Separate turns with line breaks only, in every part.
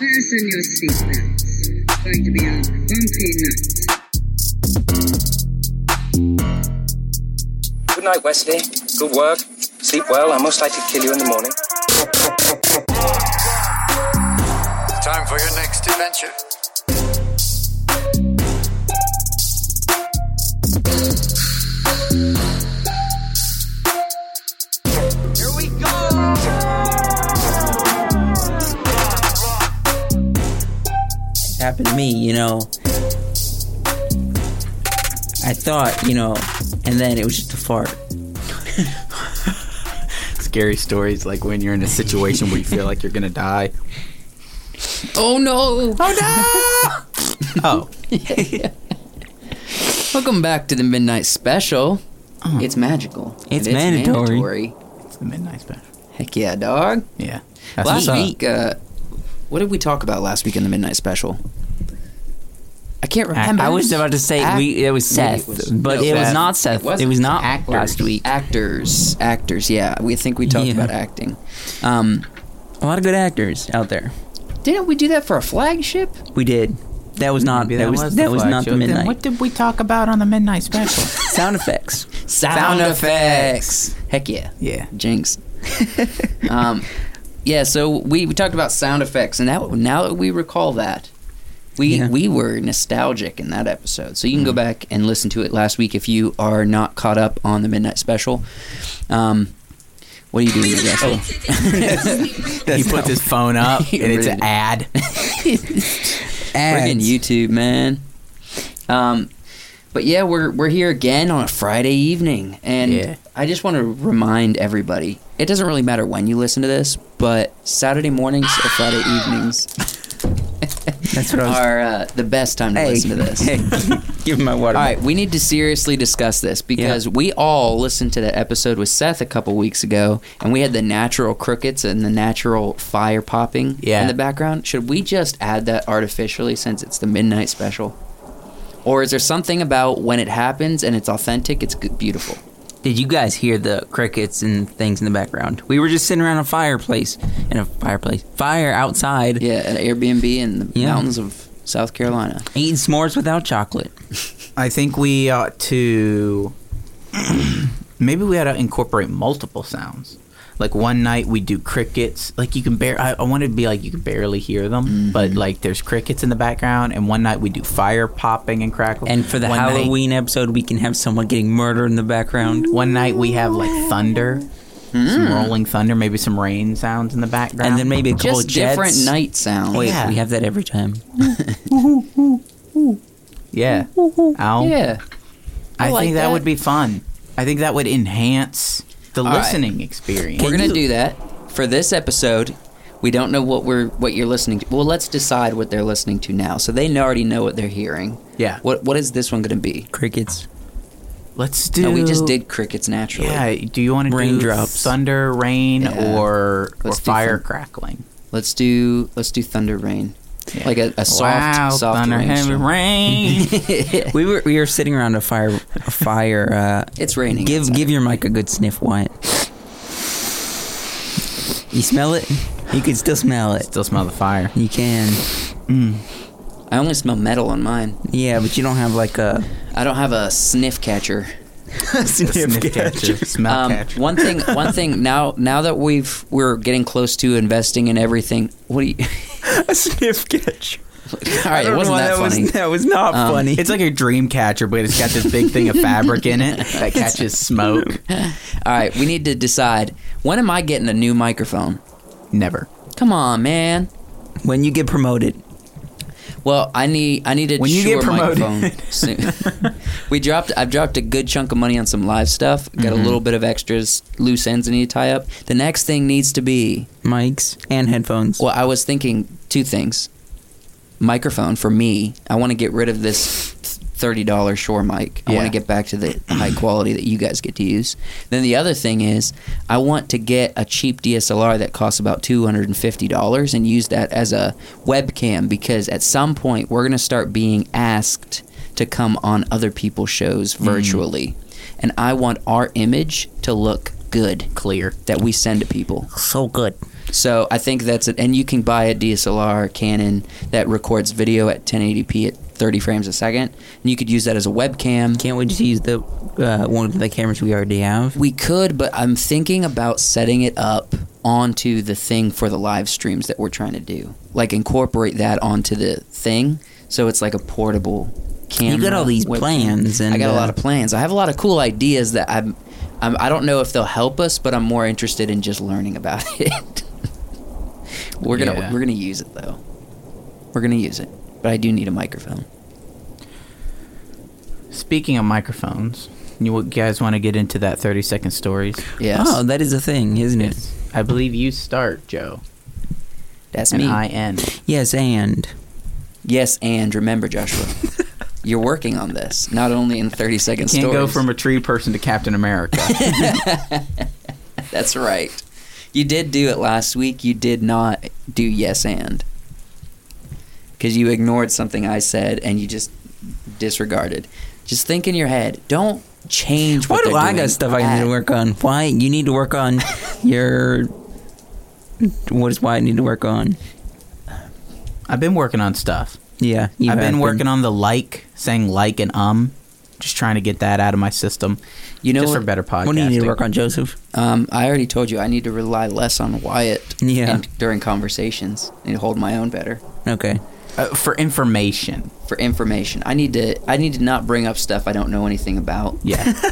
Fasten your seatbelts. It's going to be a bumpy night.
Good night, Wesley. Good work. Sleep well. I'm most likely to kill you in the morning.
Time for your next adventure.
Happened to me, you know. I thought, you know, and then it was just a fart.
Scary stories like when you're in a situation where you feel like you're gonna die.
Oh no!
Oh no! oh,
Welcome back to the Midnight Special. Oh. It's magical.
It's
And
mandatory.
it's the midnight special.
Heck yeah, dog.
Yeah. That's
last week, uh, what did we talk about last week in the Midnight Special? I can't remember.
I was about to say
Act-
we it was
maybe
Seth,
it was-
but
no,
it was
Seth.
not Seth.
It wasn't.
It was not
Actors.
last week.
Actors, actors. Yeah, we think we talked
Yeah.
about acting. Um,
A lot of good actors out there.
didn't we do that for a flagship?
We did. That was not.
Maybe
That, was,
the
that was not the
flagship. Then
midnight.
What did we talk about on the midnight special?
Sound effects.
Sound, effects. Heck yeah.
yeah.
Jinx. um, yeah, so we, we talked about sound effects, and that now that we recall that, we
Yeah.
we were nostalgic in that episode. So you can go back and listen to it last week if you are not caught up on the midnight special. Um, what are you doing, there, Russell?
he puts his phone up and it's an ad.
Friggin' YouTube, man. Um, but yeah, we're we're here again on a Friday evening, and
Yeah.
I just want to remind everybody: it doesn't really matter when you listen to this, but Saturday mornings or Friday evenings
That's what I was.
are uh, the best time to
hey,
listen to this.
hey, give my water.
All right, we need to seriously discuss this because we all listened to that episode with Seth a couple weeks ago, and we had the natural crickets and the natural fire popping
Yeah.
in the background. Should we just add that artificially since it's the midnight special? Or is there something about when it happens and it's authentic, it's beautiful?
Did you guys hear the crickets and things in the background? We were just sitting around a fireplace in a fireplace fire outside,
Yeah, at Airbnb in the
Yeah.
mountains of South Carolina.
eating s'mores without chocolate.
I think we ought to. maybe we ought to incorporate multiple sounds. Like one night we do crickets. Like you can bear. I, I want it to be like you can barely hear them,
Mm-hmm.
but like there's crickets in the background. And one night we do fire popping and crackling.
And for the
One night-
Halloween episode, we can have someone getting murdered in the background.
one night we have like thunder,
Hmm.
some rolling thunder, maybe some rain sounds in the background.
And then maybe a couple
Just
of jets.
different night sounds.
Wait,
Yeah.
we have that every time.
yeah, Ow.
Yeah.
I,
I like
think that.
that.
would be fun. I think that would enhance the
All right.
listening experience.
We're gonna do that for this episode. We don't know what we're what you're listening to. Well, let's decide what they're listening to now, so they already know what they're hearing.
Yeah.
What What is this one gonna be?
Crickets.
Let's do.
No, we just did crickets naturally.
Yeah. Do you want to do
Raindrops.
thunder, rain,
Yeah.
or
Let's
or fire
thun-
crackling?
Let's do Let's do thunder rain,
Yeah.
like a, a soft
wow,
soft
thunder,
rain
heavy rain.
We were we were sitting around a fire a fire. Uh,
It's raining.
give
outside.
give your mic a good sniff, Wyatt. You smell it? You can still smell it.
Still smell the fire.
You can.
I only smell metal on mine.
Yeah, but you don't have like a
I don't have a sniff catcher.
Sniff catcher, smell
Um,
catcher.
one thing, one thing. Now, now that we've we're getting close to investing in everything. What do you?
a sniff catcher.
All right, it wasn't that, funny.
Was, that was not
Um,
funny.
It's like a dream catcher, but it's got this big thing of fabric in it that catches smoke.
All right, we need to decide when am I getting a new microphone?
Never.
Come on, man.
when you get promoted.
Well, I need I need a
When you get promoted.
microphone we dropped I've dropped a good chunk of money on some live stuff. Got
Mm-hmm.
a little bit of extras loose ends I need to tie up. The next thing needs to be
Mics and headphones.
well, I was thinking two things. Microphone for me. I want to get rid of this thirty dollar Shure mic. I want to get back to the high quality that you guys get to use. Then the other thing is, I want to get a cheap DSLR that costs about two hundred and fifty dollars and use that as a webcam because at some point we're gonna start being asked to come on other people's shows mm. virtually, and I want our image to look good,
Clear.
that we send to people.
so good.
So I think that's it. And you can buy a DSLR Canon that records video at 1080p at 30 frames a second, and you could use that as a webcam.
Can't we just use the uh, one of the cameras we already have?
We could, but I'm thinking about setting it up onto the thing for the live streams that we're trying to do. Like incorporate that onto the thing, so it's like a portable camera.
You got all these plans, and
I got a
uh,
lot of plans. I have a lot of cool ideas that I'm. I'm I don't know if they'll help us, but I'm more interested in just learning about it. We're gonna
Yeah.
we're gonna use it though. We're gonna use it, but I do need a microphone.
Speaking of microphones, you guys want to get into that 30 second stories?
Yes,
Oh, that is a thing, isn't it?
I believe you start, Joe.
that's
And
me.
I end.
Yes, and
Yes, and remember, Joshua, you're working on this. Not only in 30 second
Can't
stories.
go from a tree person to Captain America.
That's right. You did do it last week. You did not do yes and. Because you ignored something I said and you just disregarded. Just think in your head. Don't change
why
what
do I got stuff I need to work on? Why you need to work on your? What is why I need to work on?
I've been working on stuff.
Yeah, you
I've
have
been working on the like, saying like and um, just trying to get that out of my system.
You know
just
what?
for better podcasting.
What do you need to work on, Joseph?
Um, I already told you I need to rely less on Wyatt
Yeah.
in- during conversations. I need to hold my own better.
Okay.
Uh, for information.
For information. I need to I need to not bring up stuff I don't know anything about.
Yeah.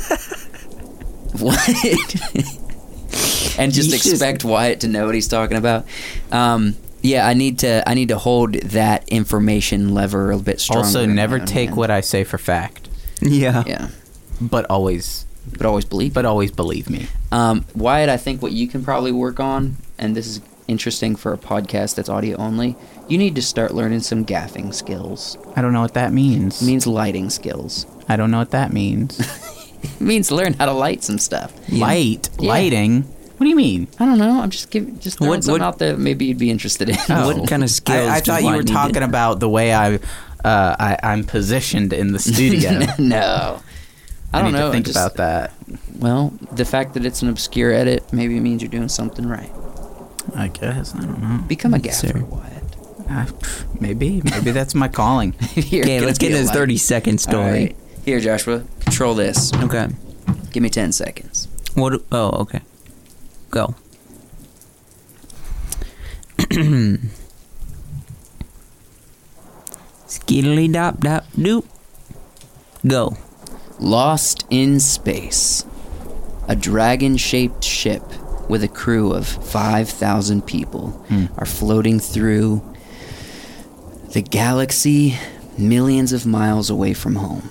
What? and just
You just-
expect Wyatt to know what he's talking about. Um, yeah, I need to. I need to hold that information lever a bit stronger.
also, never take
hand.
what I say for fact,
Yeah.
Yeah,
but always,
but always believe.
but always believe me.
um, Wyatt, I think what you can probably work on, and this is interesting for a podcast that's audio only. You need to start learning some gaffing skills.
I don't know what that means.
It means lighting skills.
I don't know what that means.
It means learn how to light some stuff.
Light,
Yeah.
lighting. What do you mean?
I don't know. I'm just giving just throwing
What-
something out there. that Maybe you'd be interested in.
What kind of skills?
I, I
do
thought you were
need to-
talking about the way I, uh, I I'm positioned in the studio.
no. I don't
need
know.
To think
just-
about that.
Well, the fact that it's an obscure edit maybe means you're doing something right.
I guess I don't know.
Become a gaffer,
sir.
Wyatt.
Uh, maybe, maybe that's my calling.
Okay, let's get into this thirty second story.
right. Here, Joshua, control this.
Okay.
Give me 10 seconds.
What? Oh, okay. Go. Skiddly dop dop doop. Go.
Lost in Space. A dragon shaped ship with a crew of 5,000 people hmm. are floating through the galaxy millions of miles away from home.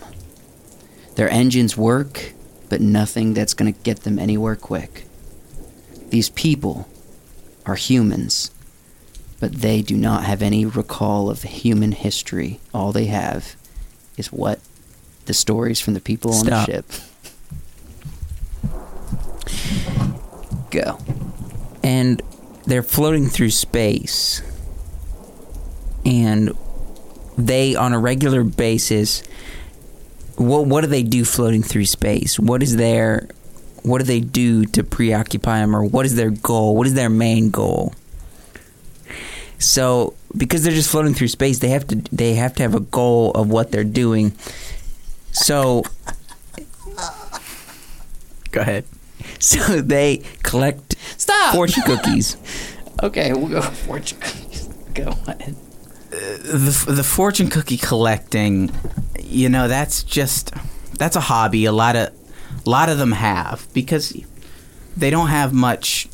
Their engines work, but nothing that's going to get them anywhere quick. These people are humans, but they do not have any recall of human history. All they have is what the stories from the people on
Stop.
the ship. Go.
and they're floating through space and they on a regular basis what what do they do floating through space what is their what do they do to preoccupy them or what is their goal what is their main goal so because they're just floating through space they have to they have to have a goal of what they're doing so
Go ahead.
so they collect
Stop!
fortune cookies
Okay, we'll go fortune cookies. Go ahead.
Uh, the the fortune cookie collecting, you know, that's just that's a hobby. A lot of a lot of them have because they don't have much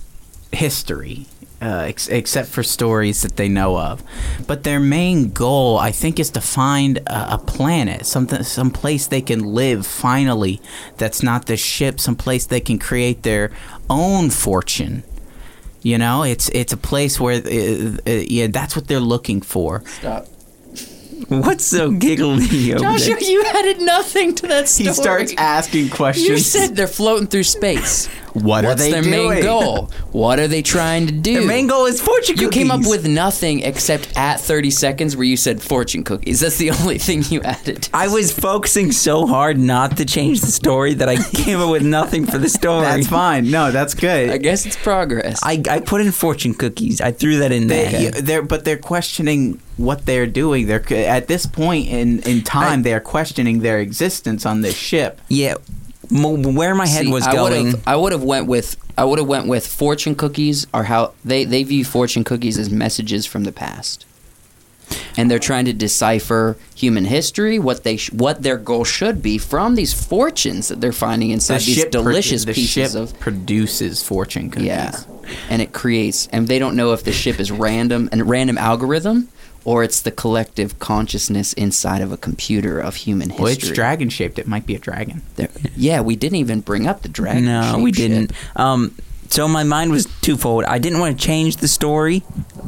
history. Uh, ex- except for stories that they know of, but their main goal, I think, is to find a, a planet, something, some place they can live. Finally, that's not the ship. Some place they can create their own fortune. You know, it's it's a place where, uh, uh, yeah, that's what they're looking for.
Stop.
What's so giggly
Joshua, you added nothing to that story.
He starts asking questions.
You said they're floating through space.
What are
What's
they
their
doing?
main goal? What are they trying to do?
The main goal is fortune cookies.
You came up with nothing except at 30 seconds where you said fortune cookies. That's the only thing you added.
I was focusing so hard not to change the story that I came up with nothing for the story.
That's fine. No, that's good.
I guess it's progress.
I, I put in fortune cookies. I threw that in there.
They, they're but they're questioning what they're doing. They're at this point in in time
I-
they're questioning their existence on this ship.
Yeah, where my head
See,
was
I
going.
I would have went with I would have went with fortune cookies are how they they view fortune cookies as messages from the past. And they're trying to decipher human history, what they sh- what their goal should be from these fortunes that they're finding inside these
ship pro-
delicious
the
pieces
ship
of
produces fortune cookies.
Yeah, and it creates, and they don't know if the ship is random and random algorithm, or it's the collective consciousness inside of a computer of human history.
Well, it's dragon shaped. It might be a dragon.
There- yeah, we didn't even bring up the dragon.
no, we didn't. Um, so my mind was twofold. I didn't want to change the story.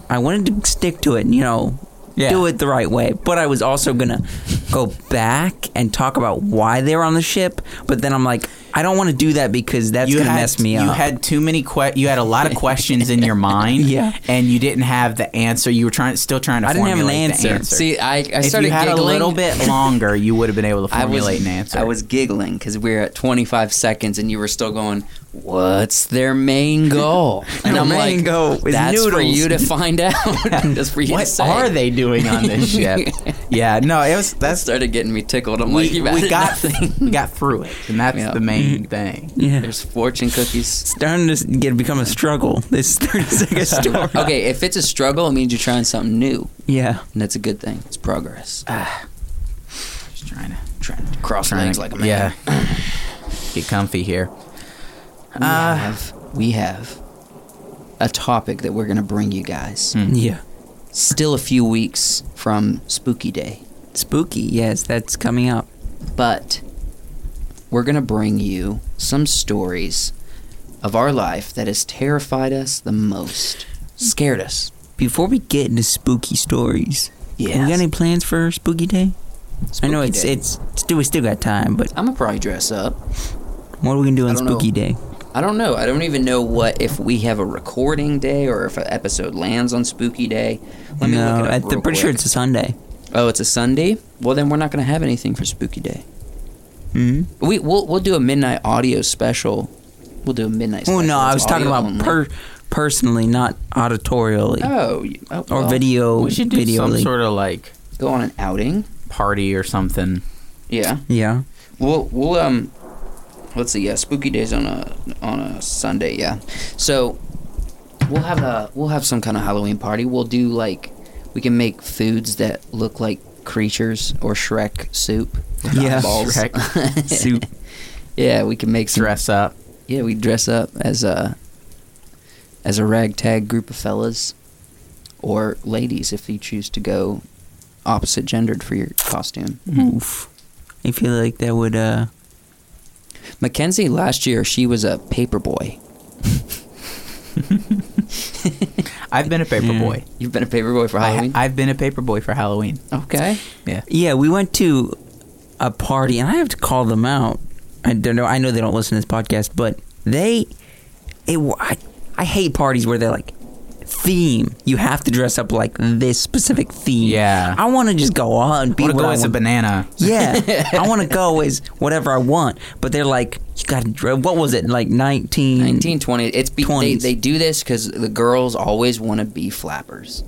I wanted to stick to it. You know,
Yeah.
do it the right way. But I was also gonna go back and talk about why they were on the ship. But then I'm like, I don't want to do that because that's gonna
had,
mess me
you
up.
You had too many que- You had a lot of questions in your mind.
Yeah.
and you didn't have the answer. You were trying, still trying to
I didn't have an
formulate
answer.
the answer.
See, I, I
if
started
you had
giggling.
a little bit longer, you would have been able to
I was,
formulate an answer.
I was giggling because we were at 25 seconds and you were still going, What's their main goal? And
Their
I'm
main
like,
goal is
That's for you to find out. That's for you to
What
say.
are they doing on this ship? yeah, no, it was
That started getting me tickled. I'm
we,
like, You've
we
added
got
nothing.
we got through it, and that's
Yeah.
the main thing.
yeah.
There's fortune cookies.
starting to get become a struggle. This 30 second story.
Okay, if it's a struggle, it means you're trying something new.
Yeah.
And that's a good thing. It's progress. Ah.
Just trying to
trying to cross
trying
legs
to-
like a man.
Yeah, get comfy here.
We have we have a topic that we're gonna bring you guys.
Hmm.
Yeah.
Still a few weeks from Spooky Day,
Spooky. Yes, that's coming up.
but we're gonna bring you some stories of our life that has terrified us the most, scared us.
Before we get into spooky stories,
Yeah.
we got any plans for Spooky Day? I know it's
Day.
it's still we still got time, but
I'm gonna probably dress up.
what are we gonna do on
don't know.
Spooky Day?
I don't know. I don't even know what if we have a recording day or if an episode lands on Spooky Day. Let me
no,
look it
I-
up
I'm pretty sure it's a Sunday.
Oh, it's a Sunday. Well, then we're not going to have anything for Spooky Day.
hmm
We we'll we'll do a midnight audio special. We'll do a midnight.
Oh
Special.
no, I was talking about
only.
per personally, not auditorially
Oh, y- oh,
or
well,
video.
We should do
video
some sort of like
Go on an outing.
party or something.
Yeah.
Yeah.
We'll we'll um. Let's see. Yeah, Spooky Days on a on a Sunday. Yeah. So we'll have a we'll have some kind of Halloween party. We'll do like we can make foods that look like creatures or Shrek soup.
Yeah.
eyeballs.
Shrek
Soup.
Yeah, we can make some
Dress up.
Yeah, we dress up as a as a ragtag group of fellas or ladies if you choose to go opposite gendered for your costume.
Oof. I feel like that would uh
Mackenzie last year she was a paper boy.
I've been a paper
Yeah.
boy.
You've been a paper boy for Halloween?
I, I've been a paper boy for Halloween.
okay.
Yeah.
Yeah, we went to a party, and I have to call them out. I don't know. I know they don't listen to this podcast, but they, it. I, I hate parties where they're like theme. You have to dress up like this specific theme.
Yeah.
I want to just go on.
I
be
want to go
I
as a banana.
Yeah, I want to go as whatever I want. But they're like, you got to. What was it like? Nineteen.
1920. It's be, they, they do this cuz the girls always want to be flappers.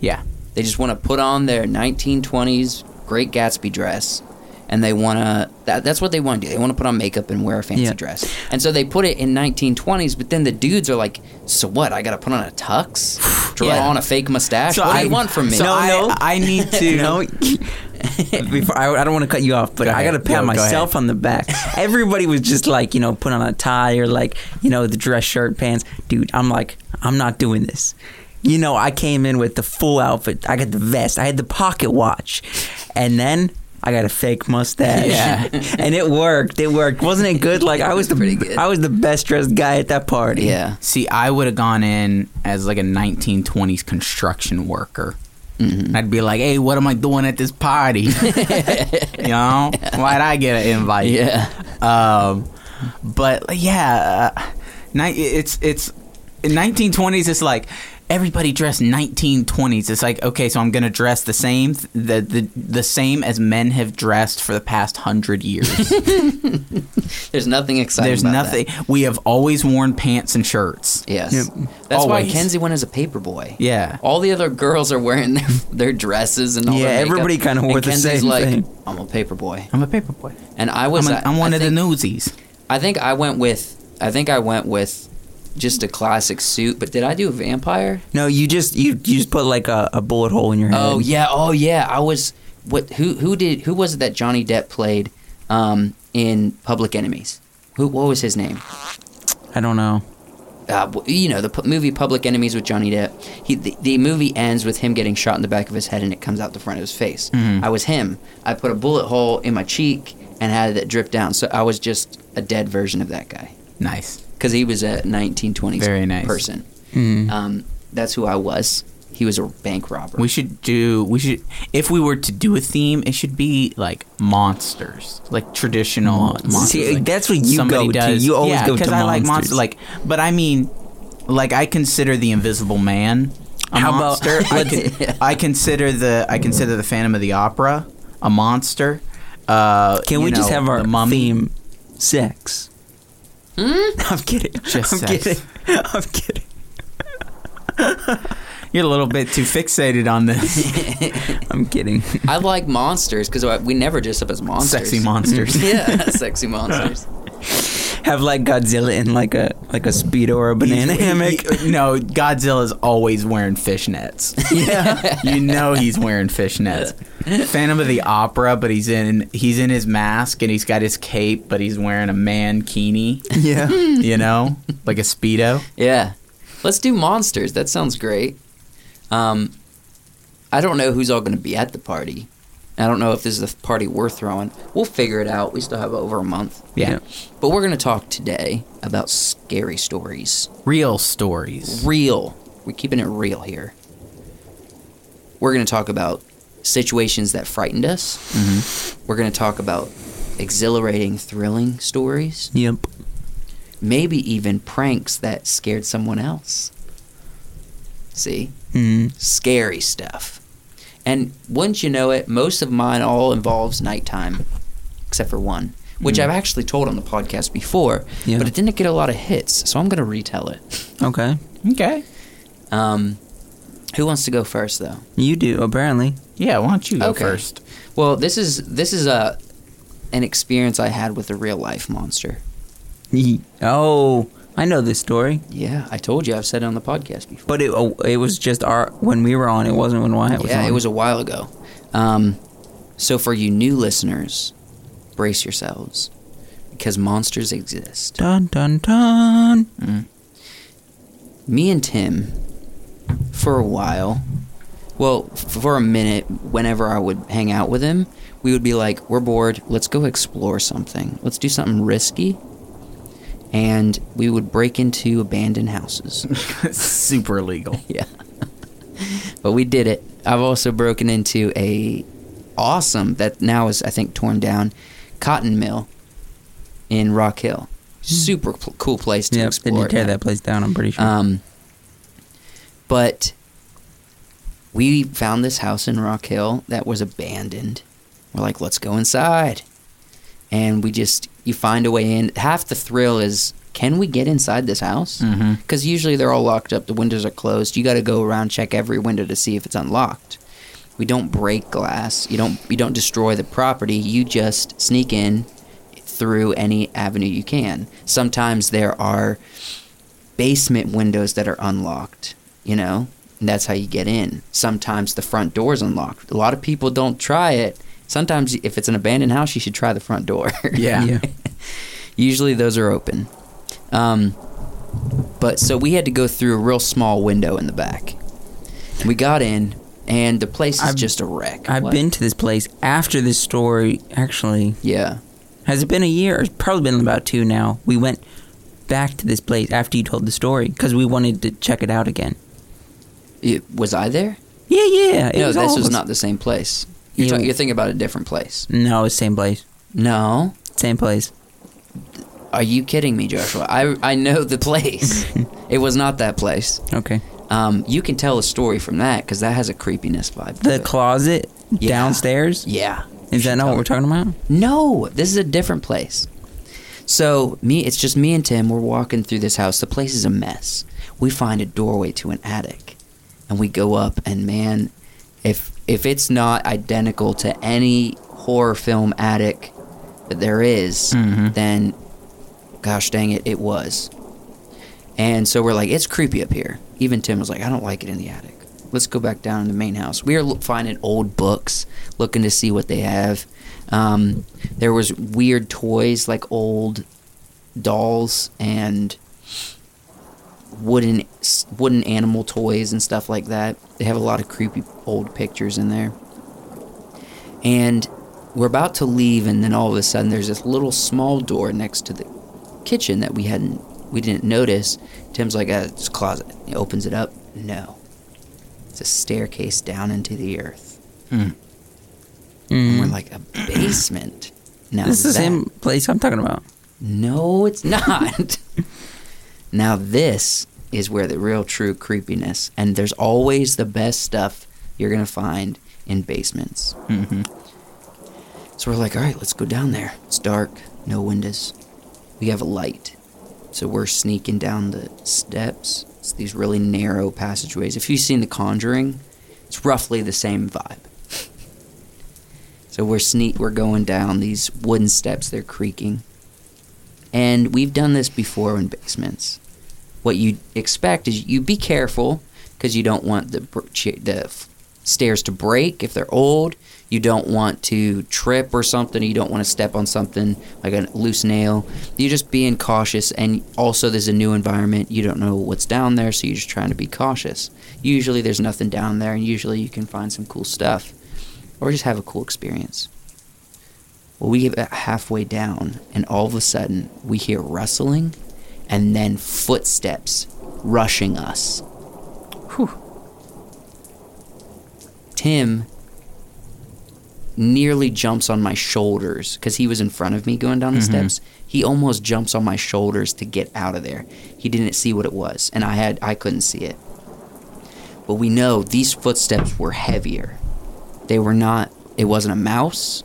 Yeah.
They just want to put on their 1920s Great Gatsby dress, and they want to. That, that's what they want to do. They want to put on makeup and wear a fancy
Yeah.
dress. And so they put it in 1920s. But then the dudes are like, "So what? I got to put on a tux, draw
Yeah.
on a fake mustache.
So
what
I-
do you want from me?"
So
No,
I,
no.
I need to.
no. Before I, I don't want to cut you off, but
Go
I got to
ahead.
pat
Go- go
myself
ahead.
on the back. Everybody was just like, you know, put on a tie or like, you know, the dress shirt, pants. Dude, I'm like, I'm not doing this. You know, I came in with the full outfit. I got the vest. I had the pocket watch, and then I got a fake mustache.
Yeah.
and it worked. It worked. Wasn't it good? Like I was the
Pretty good.
I was the best dressed guy at that party.
yeah.
See, I would have gone in as like a 1920s construction worker.
Mm-hmm.
I'd be like, "Hey, what am I doing at this party? you know, why'd I get an invite?"
Yeah.
Um, but yeah, uh, it's it's in 1920s. It's like everybody dressed 1920s. It's like okay, so I'm gonna dress the same the the the same as men have dressed for the past hundred years.
There's nothing exciting.
There's
about
nothing.
That.
We have always worn pants and shirts.
Yes,
Yep.
that's why Kenzie went as a paper boy.
Yeah.
All the other girls are wearing their, their dresses and all that.
Yeah,
their
everybody kinda
and
wore the
Kenzie's
same
like,
thing.
I'm a paper boy,
I'm a paper boy.
and I was.
I'm, a, I'm one
I
of
think,
the newsies.
I think I went with. I think I went with just a classic suit. But did I do a vampire?
No, you just you you just put like a, a bullet hole in your head.
Oh yeah, oh yeah. I was. What? Who? Who did? Who was it that Johnny Depp played um, in Public Enemies? Who? What was his name?
I don't know.
uh, you know the pu- movie Public Enemies with Johnny Depp. He the, the movie ends with him getting shot in the back of his head and it comes out the front of his face.
Mm-hmm.
I was him. I put a bullet hole in my cheek and had it drip down. So I was just a dead version of that guy
Nice.
Because he was a 1920s
Very nice.
person.
Mm.
Um, that's who I was. He was a bank robber.
We should do. We should. If we were to do a theme, it should be like monsters, like traditional monsters.
See,
like
that's what you go to. You always
yeah,
go to
'cause I like
monsters.
monsters. Like, but I mean, like I consider the Invisible Man a
How about-
monster. I, con- I consider the I consider the Phantom of the Opera a monster. Uh,
Can we just have our
mummy.
theme sex? Hmm? I'm kidding.
Just
I'm
sex.
kidding. I'm kidding.
You're a little bit too fixated on this.
I'm kidding.
I like monsters because we never dress up as monsters.
Sexy monsters.
yeah, sexy monsters.
Have like Godzilla in like a like a speedo or a banana hammock.
no, Godzilla's always wearing fishnets.
Yeah.
you know he's wearing fishnets. Phantom of the Opera, but he's in he's in his mask and he's got his cape, but he's wearing a mankini.
Yeah.
You know, like a speedo.
Yeah. Let's do monsters. That sounds great. Um, I don't know who's all going to be at the party. I don't know if this is a party we're throwing. We'll figure it out. We still have over a month.
Yeah,
Yeah.
But we're going to talk today about scary stories.
real stories.
Real. We're keeping it real here. We're going to talk about situations that frightened us.
Mm-hmm.
We're going to talk about exhilarating, thrilling stories.
Yep.
Maybe even pranks that scared someone else. See?
Mm.
scary stuff. And once you know it, most of mine all involves nighttime, except for one, which I've actually told on the podcast before,
Yeah.
but it didn't get a lot of hits, so I'm going to retell it.
Okay.
Okay.
Um, who wants to go first, though?
You do apparently.
Yeah, why don't you go
Okay.
first?
Well, this is this is a an experience I had with a real life monster.
Oh, I know this story,
Yeah, I told you I've said it on the podcast before.
but it oh, it was just our when we were on. It wasn't when Wyatt was
yeah,
on.
it was a while ago. Um, so for you new listeners, brace yourselves because monsters exist.
dun dun dun.
me and Tim, for a while, well, for a minute, whenever I would hang out with him, we would be like, we're bored, let's go explore something. Let's do something risky. And we would break into abandoned houses.
Super illegal.
yeah. but we did it. I've also broken into a awesome, that now is, I think, torn down, cotton mill in Rock Hill. Super pl- cool place to
Yep. Did
explore.
you tear
at
that place down? I'm pretty sure.
Um, but we found this house in Rock Hill that was abandoned. We're like, let's go inside. And we just, you find a way in. Half the thrill is, can we get inside this house?
Mm-hmm.
Because usually they're all locked up, the windows are closed. You got to go around, check every window to see if it's unlocked. We don't break glass. You don't you don't destroy the property. You just sneak in through any avenue you can. Sometimes there are basement windows that are unlocked, you know? And that's how you get in. Sometimes the front door's unlocked. A lot of people don't try it. Sometimes if it's an abandoned house, you should try the front door.
Yeah.
yeah.
Usually those are open. Um, but so we had to go through a real small window in the back. We got in, and the place is
I've-
just a wreck.
I've
What?
been to this place after this story. Actually,
Yeah.
has it been a year? It's probably been about two now. We went back to this place after you told the story because we wanted to check it out again.
It, was I there?
Yeah, yeah. It
no,
was
this
all of
was not the same place. You're, talk- you're thinking about a different place.
No, it's same place.
No.
Same place.
Are you kidding me, Joshua? I I know the place. it was not that place.
Okay.
Um, you can tell a story from that because that has a creepiness vibe.
The
it.
closet
Yeah.
downstairs.
yeah.
Is that not what we're talking about?
No, this is a different place. So me, it's just me and Tim. We're walking through this house. The place is a mess. We find a doorway to an attic, and we go up. And man, if if it's not identical to any horror film attic that there is, then gosh dang it, it was. And so we're like, it's creepy up here. Even Tim was like, I don't like it in the attic. Let's go back down in the main house. We are lo- finding old books, looking to see what they have. Um, there was weird toys like old dolls and wooden wooden animal toys and stuff like that. They have a lot of creepy old pictures in there. And we're about to leave, and then all of a sudden, there's this little small door next to the kitchen that we hadn't we didn't notice. Tim's like, ah, it's a closet. He opens it up. No, it's a staircase down into the earth. And we're like, a basement. Now
Mm. This is the same place I'm talking about.
no, it's not. now this is where the real true creepiness, and there's always the best stuff you're gonna find in basements.
Mhm.
So we're like, all right, let's go down there. It's dark, no windows. We have a light, so we're sneaking down the steps. It's these really narrow passageways. If you've seen The Conjuring, it's roughly the same vibe. So we're sneak we're going down these wooden steps, they're creaking. And we've done this before in basements. What you expect is you be careful because you don't want the the stairs to break if they're old. You don't want to trip or something. You don't want to step on something like a loose nail. You're just being cautious, and also there's a new environment. You don't know what's down there, so you're just trying to be cautious. Usually there's nothing down there, and usually you can find some cool stuff, or just have a cool experience. Well, we get halfway down, and all of a sudden we hear rustling, and then footsteps rushing us. Whew. Tim nearly jumps on my shoulders because he was in front of me going down the mm-hmm. steps. He almost jumps on my shoulders to get out of there. He didn't see what it was, and I had I couldn't see it. But we know these footsteps were heavier. They were not. It wasn't a mouse.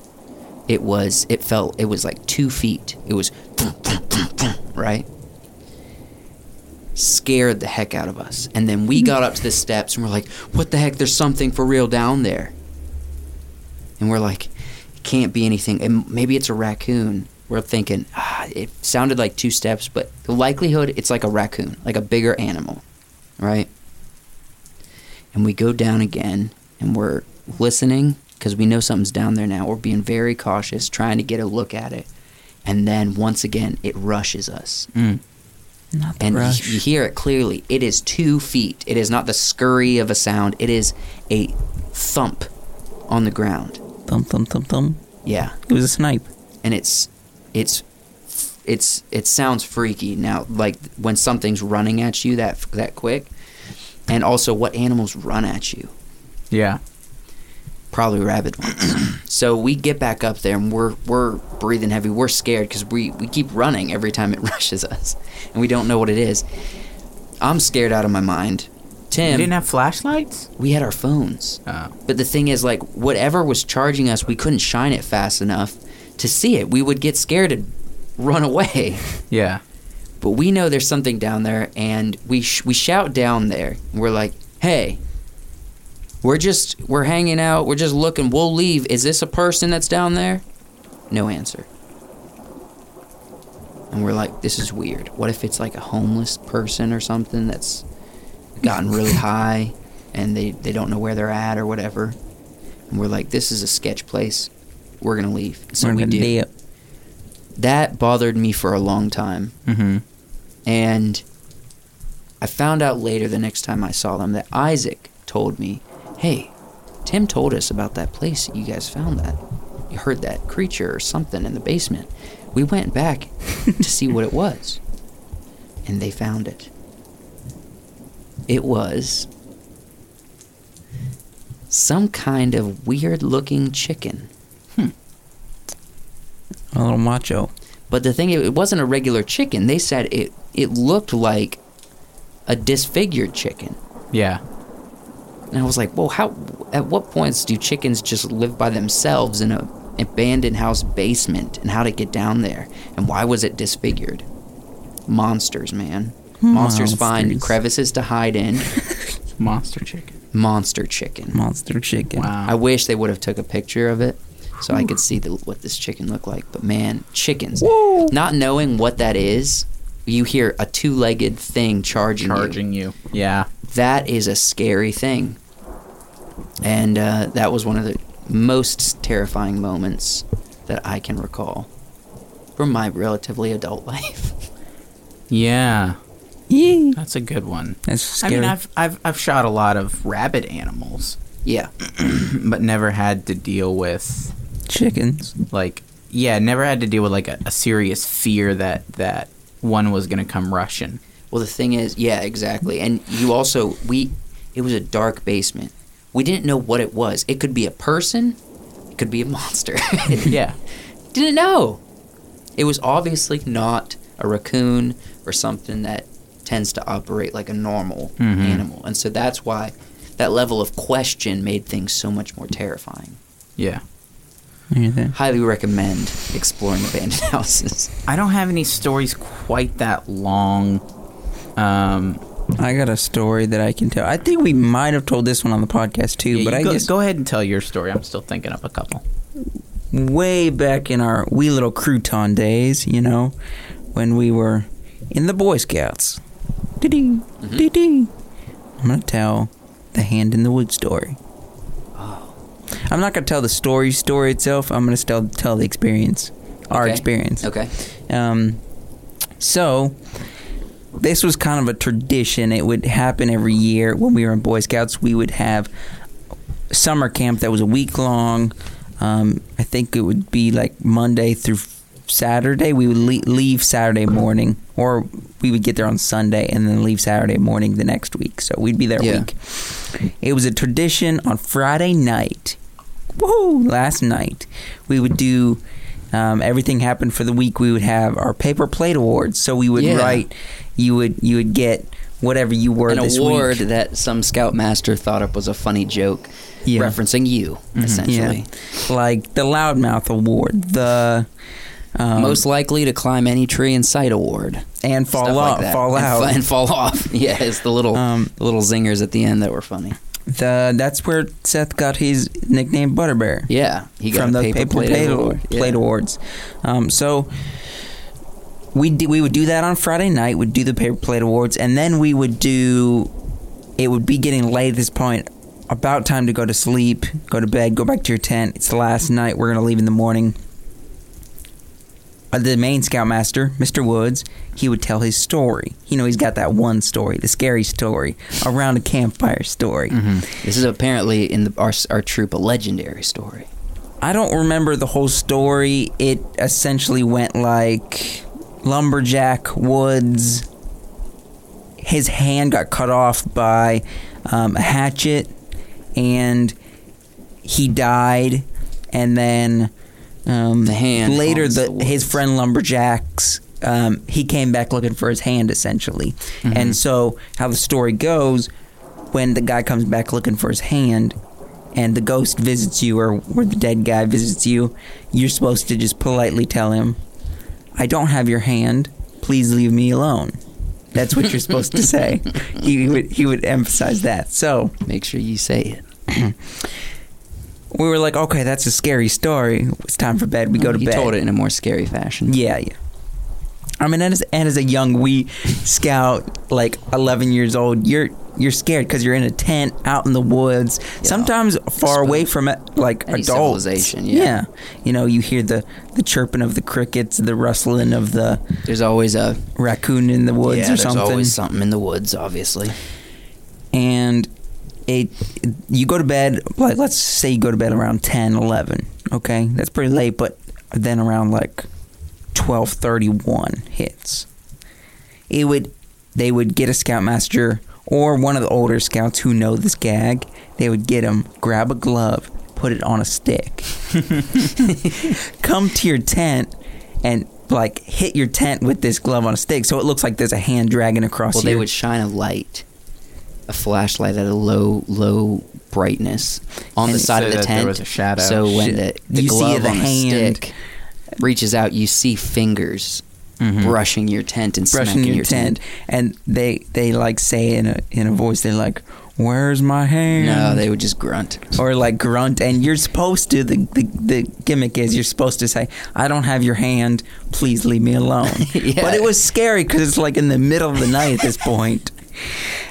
It was. It felt. It was like two feet. It was right. Scared the heck out of us, and then we got up to the steps and we're like, "What the heck? There's something for real down there." And we're like, "It can't be anything. And maybe it's a raccoon." We're thinking, ah, it sounded like two steps, but the likelihood it's like a raccoon, like a bigger animal, right? And we go down again, and we're listening because we know something's down there now. We're being very cautious, trying to get a look at it. And then once again, it rushes us.
Not the
And
rush.
you, you hear it clearly. It is two feet. It is not the scurry of a sound. It is a thump on the ground.
thump thump thump thump.
Yeah,
It was a snipe.
and it's it's it's it sounds freaky now. Like when something's running at you that that quick, and also what animals run at you.
Yeah.
Probably rabid ones. so we get back up there and we're we're breathing heavy. We're scared because we we keep running every time it rushes us, and we don't know what it is. I'm scared out of my mind.
You
Tim,
didn't have flashlights?
we had our phones,
Oh.
but the thing is, like whatever was charging us, we couldn't shine it fast enough to see it. We would get scared and run away.
Yeah.
But we know there's something down there, and we sh- we shout down there. We're like, "Hey, we're just we're hanging out. We're just looking. We'll leave. Is this a person that's down there?" No answer. And we're like, "This is weird. What if it's like a homeless person or something that's gotten really high, and they they don't know where they're at or whatever?" And we're like, "This is a sketch place. We're gonna leave." So
We're
we do.
dip.
That bothered me for a long time.
Mm-hmm.
And I found out later the next time I saw them that Isaac told me, hey, Tim told us about that place that you guys found that. You heard that creature or something in the basement. We went back to see what it was. And they found it. It was some kind of weird looking chicken. Hmm.
A little macho.
but But the thing, it wasn't a regular chicken. They said it it looked like a disfigured chicken.
Yeah.
And I was like, well, how? At what points do chickens just live by themselves in a abandoned house basement? And how to get down there? And why was it disfigured? Monsters, man. Hmm. Monsters find crevices to hide in.
Monster chicken.
Monster chicken.
Monster chicken.
Wow.
I wish they would have took a picture of it so I could see the, what this chicken looked like. But man, chickens. Not knowing what that is, you hear a two-legged thing charging, you.
Charging you. Yeah.
That is a scary thing. And uh, that was one of the most terrifying moments that I can recall from my relatively adult life.
Yeah.
Yee.
That's a good one.
That's scary.
I mean, I've, I've I've shot a lot of rabbit animals,
yeah.
but never had to deal with
chickens.
like yeah, never had to deal with like a, a serious fear that that one was gonna come rushing.
Well, the thing is, yeah, exactly. And you also, we, it was a dark basement. We didn't know what it was. It could be a person, it could be a monster.
yeah.
didn't know. It was obviously not a raccoon or something that tends to operate like a normal
Mhm.
animal. And so that's why that level of question made things so much more terrifying.
Yeah.
Anything.
Highly recommend exploring abandoned houses.
I don't have any stories quite that long. Um,
I got a story that I can tell. I think we might have told this one on the podcast too,
yeah,
but I
go,
guess
go ahead and tell your story. I'm still thinking of a couple.
way back in our wee little crouton days, you know, when we were in the Boy Scouts. Dee-dee, dee-dee. I'm gonna tell the hand in the wood story. I'm not gonna tell the story story itself. I'm gonna tell tell the experience, our
Okay.
experience.
Okay.
Um, so this was kind of a tradition. It would happen every year when we were in Boy Scouts. We would have summer camp that was a week long. Um, I think it would be like Monday through Saturday. We would le- leave Saturday morning, or we would get there on Sunday and then leave Saturday morning the next week. So we'd be there a
Yeah.
week. It was a tradition on Friday night. Woo! Last night we would do. Um, everything happened for the week. We would have our paper plate awards. So we would
Yeah.
write. You would you would get whatever you were
An
this
award
week.
that some scoutmaster thought up was a funny joke,
Yeah.
referencing you, essentially.
Yeah, like the loudmouth award, the um,
Most likely to climb any tree in sight award.
and fall
Stuff
off,
like
fall
and
out.
fa- and fall off. Yeah, it's the little
Um,
the little zingers at the end that were funny.
The that's where Seth got his nickname Butterbear.
Yeah, he got
from the
paper,
paper
plate,
plate,
award. Yeah.
plate awards. Um, so we do, we would do that on Friday night. We'd do the paper plate awards, and then we would do. It would be getting late at this point. About time to go to sleep, go to bed, go back to your tent. It's the last night. We're gonna leave in the morning. The main scoutmaster, Mr. Woods, he would tell his story. You know, he's got that one story, the scary story, around a campfire story.
This is apparently in the, our our troop a legendary story.
I don't remember the whole story. It essentially went like lumberjack Woods. His hand got cut off by um, a hatchet, and he died. And then um,
The hand
later, the,
the
his friend lumberjacks. Um, he came back looking for his hand essentially, and so how the story goes, when the guy comes back looking for his hand, and the ghost visits you or where the dead guy visits you, you're supposed to just politely tell him, I don't have your hand. Please leave me alone. That's what you're supposed to say. He would he would emphasize that. So
Make sure you say it.
we were like, okay, that's a scary story. It's time for bed. We go to
he
bed.
told it in a more scary fashion.
Yeah, yeah. I mean, and as, and as a young wee scout, like 11 years old, you're you're scared because you're in a tent out in the woods, sometimes far away from it, like
Any
adults.
civilization, yeah.
you know, you hear the the chirping of the crickets, the rustling of the
There's always a
raccoon in the woods
yeah,
or
there's
something,
always something in the woods, obviously.
and it you go to bed like let's say you go to bed around 10 11 okay? That's pretty late but then around like 12:31 hits. It would they would get a scoutmaster or one of the older scouts who know this gag. They would get him grab a glove put it on a stick. Come to your tent and like hit your tent with this glove on a stick, so it looks like there's a hand dragging across.
Well, they
your-
would shine a light, a flashlight at a low, low brightness on the side
so
of the
that there
tent.
was a shadow.
So when the, the
You see
glove
the
on the
hand.
stick reaches out, you see fingers mm-hmm. brushing your tent and
brushing
smacking
your, tent, and they they like say in a in a voice they're like, "Where's my hand?"
No, they would just grunt.
or like grunt, and you're supposed to. The, the the gimmick is you're supposed to say, "I don't have your hand. Please leave me alone."
Yeah.
But it was scary because it's like in the middle of the night at this point.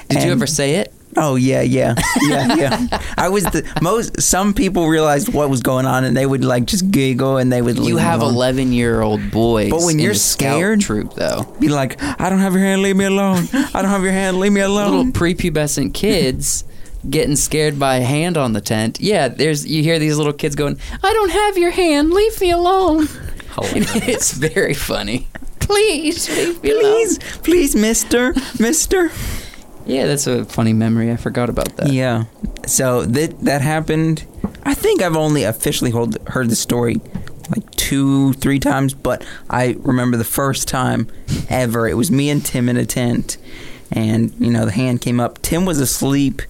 Did you ever say it?
Oh yeah, yeah, yeah, yeah. I was the most. Some people realized what was going on, and they would like just giggle, and they would.
You have eleven year old boys.
But when
in
you're scared-
troop though,
Be like, I don't have your hand. Leave me alone. I don't have your hand. Leave me alone.
little prepubescent kids getting scared by a hand on the tent. Yeah, there's you hear these little kids going, "I don't have your hand. Leave me alone." Oh, it's very funny. Please leave me alone.
please, please, Mister, Mister.
Yeah, that's a funny memory. I forgot about that.
Yeah. So that that happened. I think I've only officially hold, heard the story like two, three times, but I remember the first time ever. It was me and Tim in a tent, and you know the hand came up. Tim was asleep.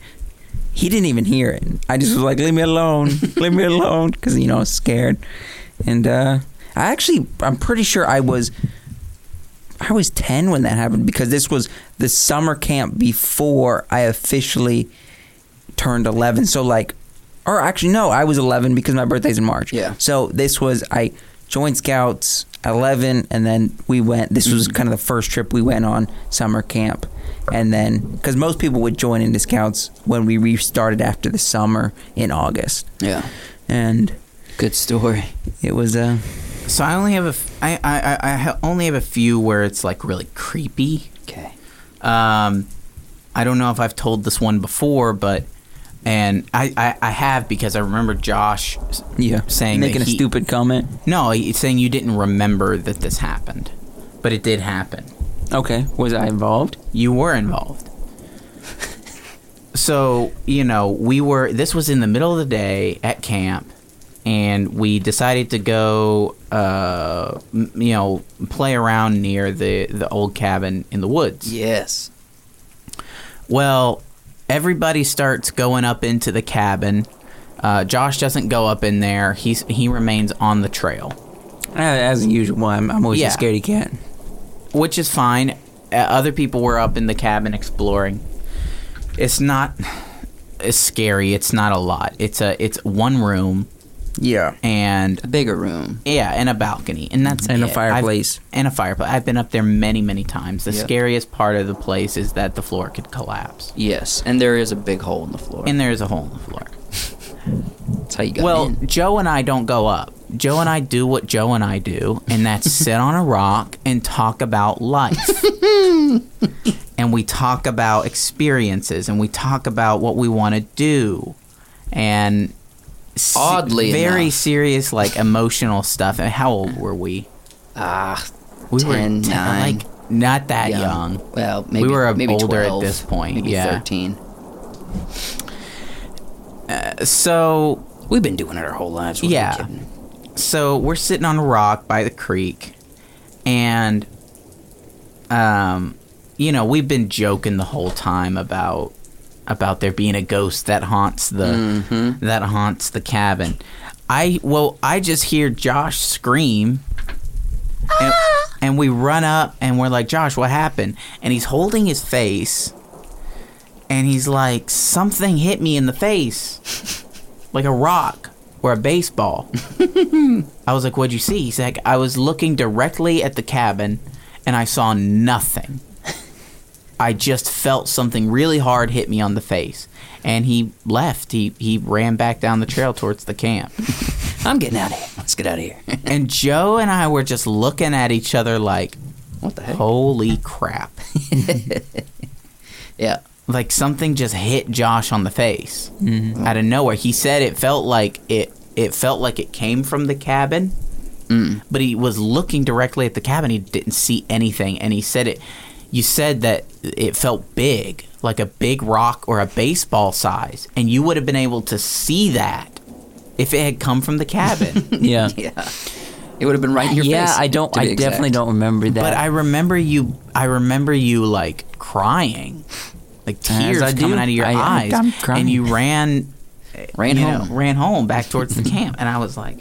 He didn't even hear it. I just was like, "Leave me alone, leave me alone," because you know I was scared. And uh, I actually, I'm pretty sure I was. I was 10 when that happened because this was the summer camp before I officially turned 11. So, like, or actually, no, I was 11 because my birthday's in March.
Yeah.
So, this was, I joined Scouts at 11, and then we went, this was kind of the first trip we went on summer camp. And then, because most people would join into Scouts when we restarted after the summer in August.
Yeah.
And
Good story.
it was, uh,
So I only have a f- I, I, I, ha- only have a few where it's like really creepy.
Okay.
Um, I don't know if I've told this one before, but and I, I, I have because I remember Josh
yeah,
saying
making a
he-
stupid comment.
No, he's saying you didn't remember that this happened, but it did happen.
Okay. Was I involved?
You were involved. so you know we were. This was in the middle of the day at camp, and we decided to go. Uh, m- you know, play around near the the old cabin in the woods.
Yes.
Well, everybody starts going up into the cabin. Uh, Josh doesn't go up in there. He's he remains on the trail,
As usual, I'm, I'm always
Yeah.
a scaredy cat.
which is fine. Uh, other people were up in the cabin exploring. It's not it's scary. It's not a lot. It's a it's one room
Yeah.
and
A bigger room.
yeah, and a balcony, and that's
And a fireplace.
I've, and a fireplace. I've been up there many many times. The
Yep.
scariest part of the place is that the floor could collapse,
Yes, and there is a big hole in the floor.
and there's a hole in the floor.
That's how you got
Well,
in.
Joe and I don't go up. Joe and I do what Joe and I do, and that's sit on a rock and talk about life. and we talk about experiences and we talk about what we want to do. And
Oddly
very
enough.
serious like emotional stuff. And how old were we?
Ah,
We
10,
were
9.
like not that young.
Well, maybe we
were
maybe
older at this point,
Maybe
yeah.
thirteen.
So
We've been doing it our whole lives. What
Yeah. so we're sitting on a rock by the creek and um you know we've been joking the whole time about about there being a ghost that haunts the mm-hmm. that haunts the cabin. I well i just hear josh scream and, ah! and we run up and we're like josh what happened? And he's holding his face and he's like something hit me in the face like a rock or a baseball. I was like, "What'd you see?" He's like, "I was looking directly at the cabin, and I saw nothing. I just felt something really hard hit me on the face." And he left. He he ran back down the trail towards the camp.
I'm getting out of here. Let's get out of here.
and Joe and I were just looking at each other like,
what the heck?
"Holy crap!"
Yeah.
like something just hit Josh on the face mm-hmm. out of nowhere. He said it felt like it. It felt like it came from the cabin, mm. but he was looking directly at the cabin. He didn't see anything, and he said it. You said that it felt big, like a big rock or a baseball size, and you would have been able to see that if it had come from the cabin.
Yeah.
Yeah. It would have been right in your
yeah,
face.
Yeah, I don't.
to be
I definitely don't remember that.
But I remember you. I remember you like crying, like tears
I do.
coming out of your
I- I-
eyes,
I'm crying.
and you ran,
Ran
you
home.
know, ran home back towards the camp, and I was like,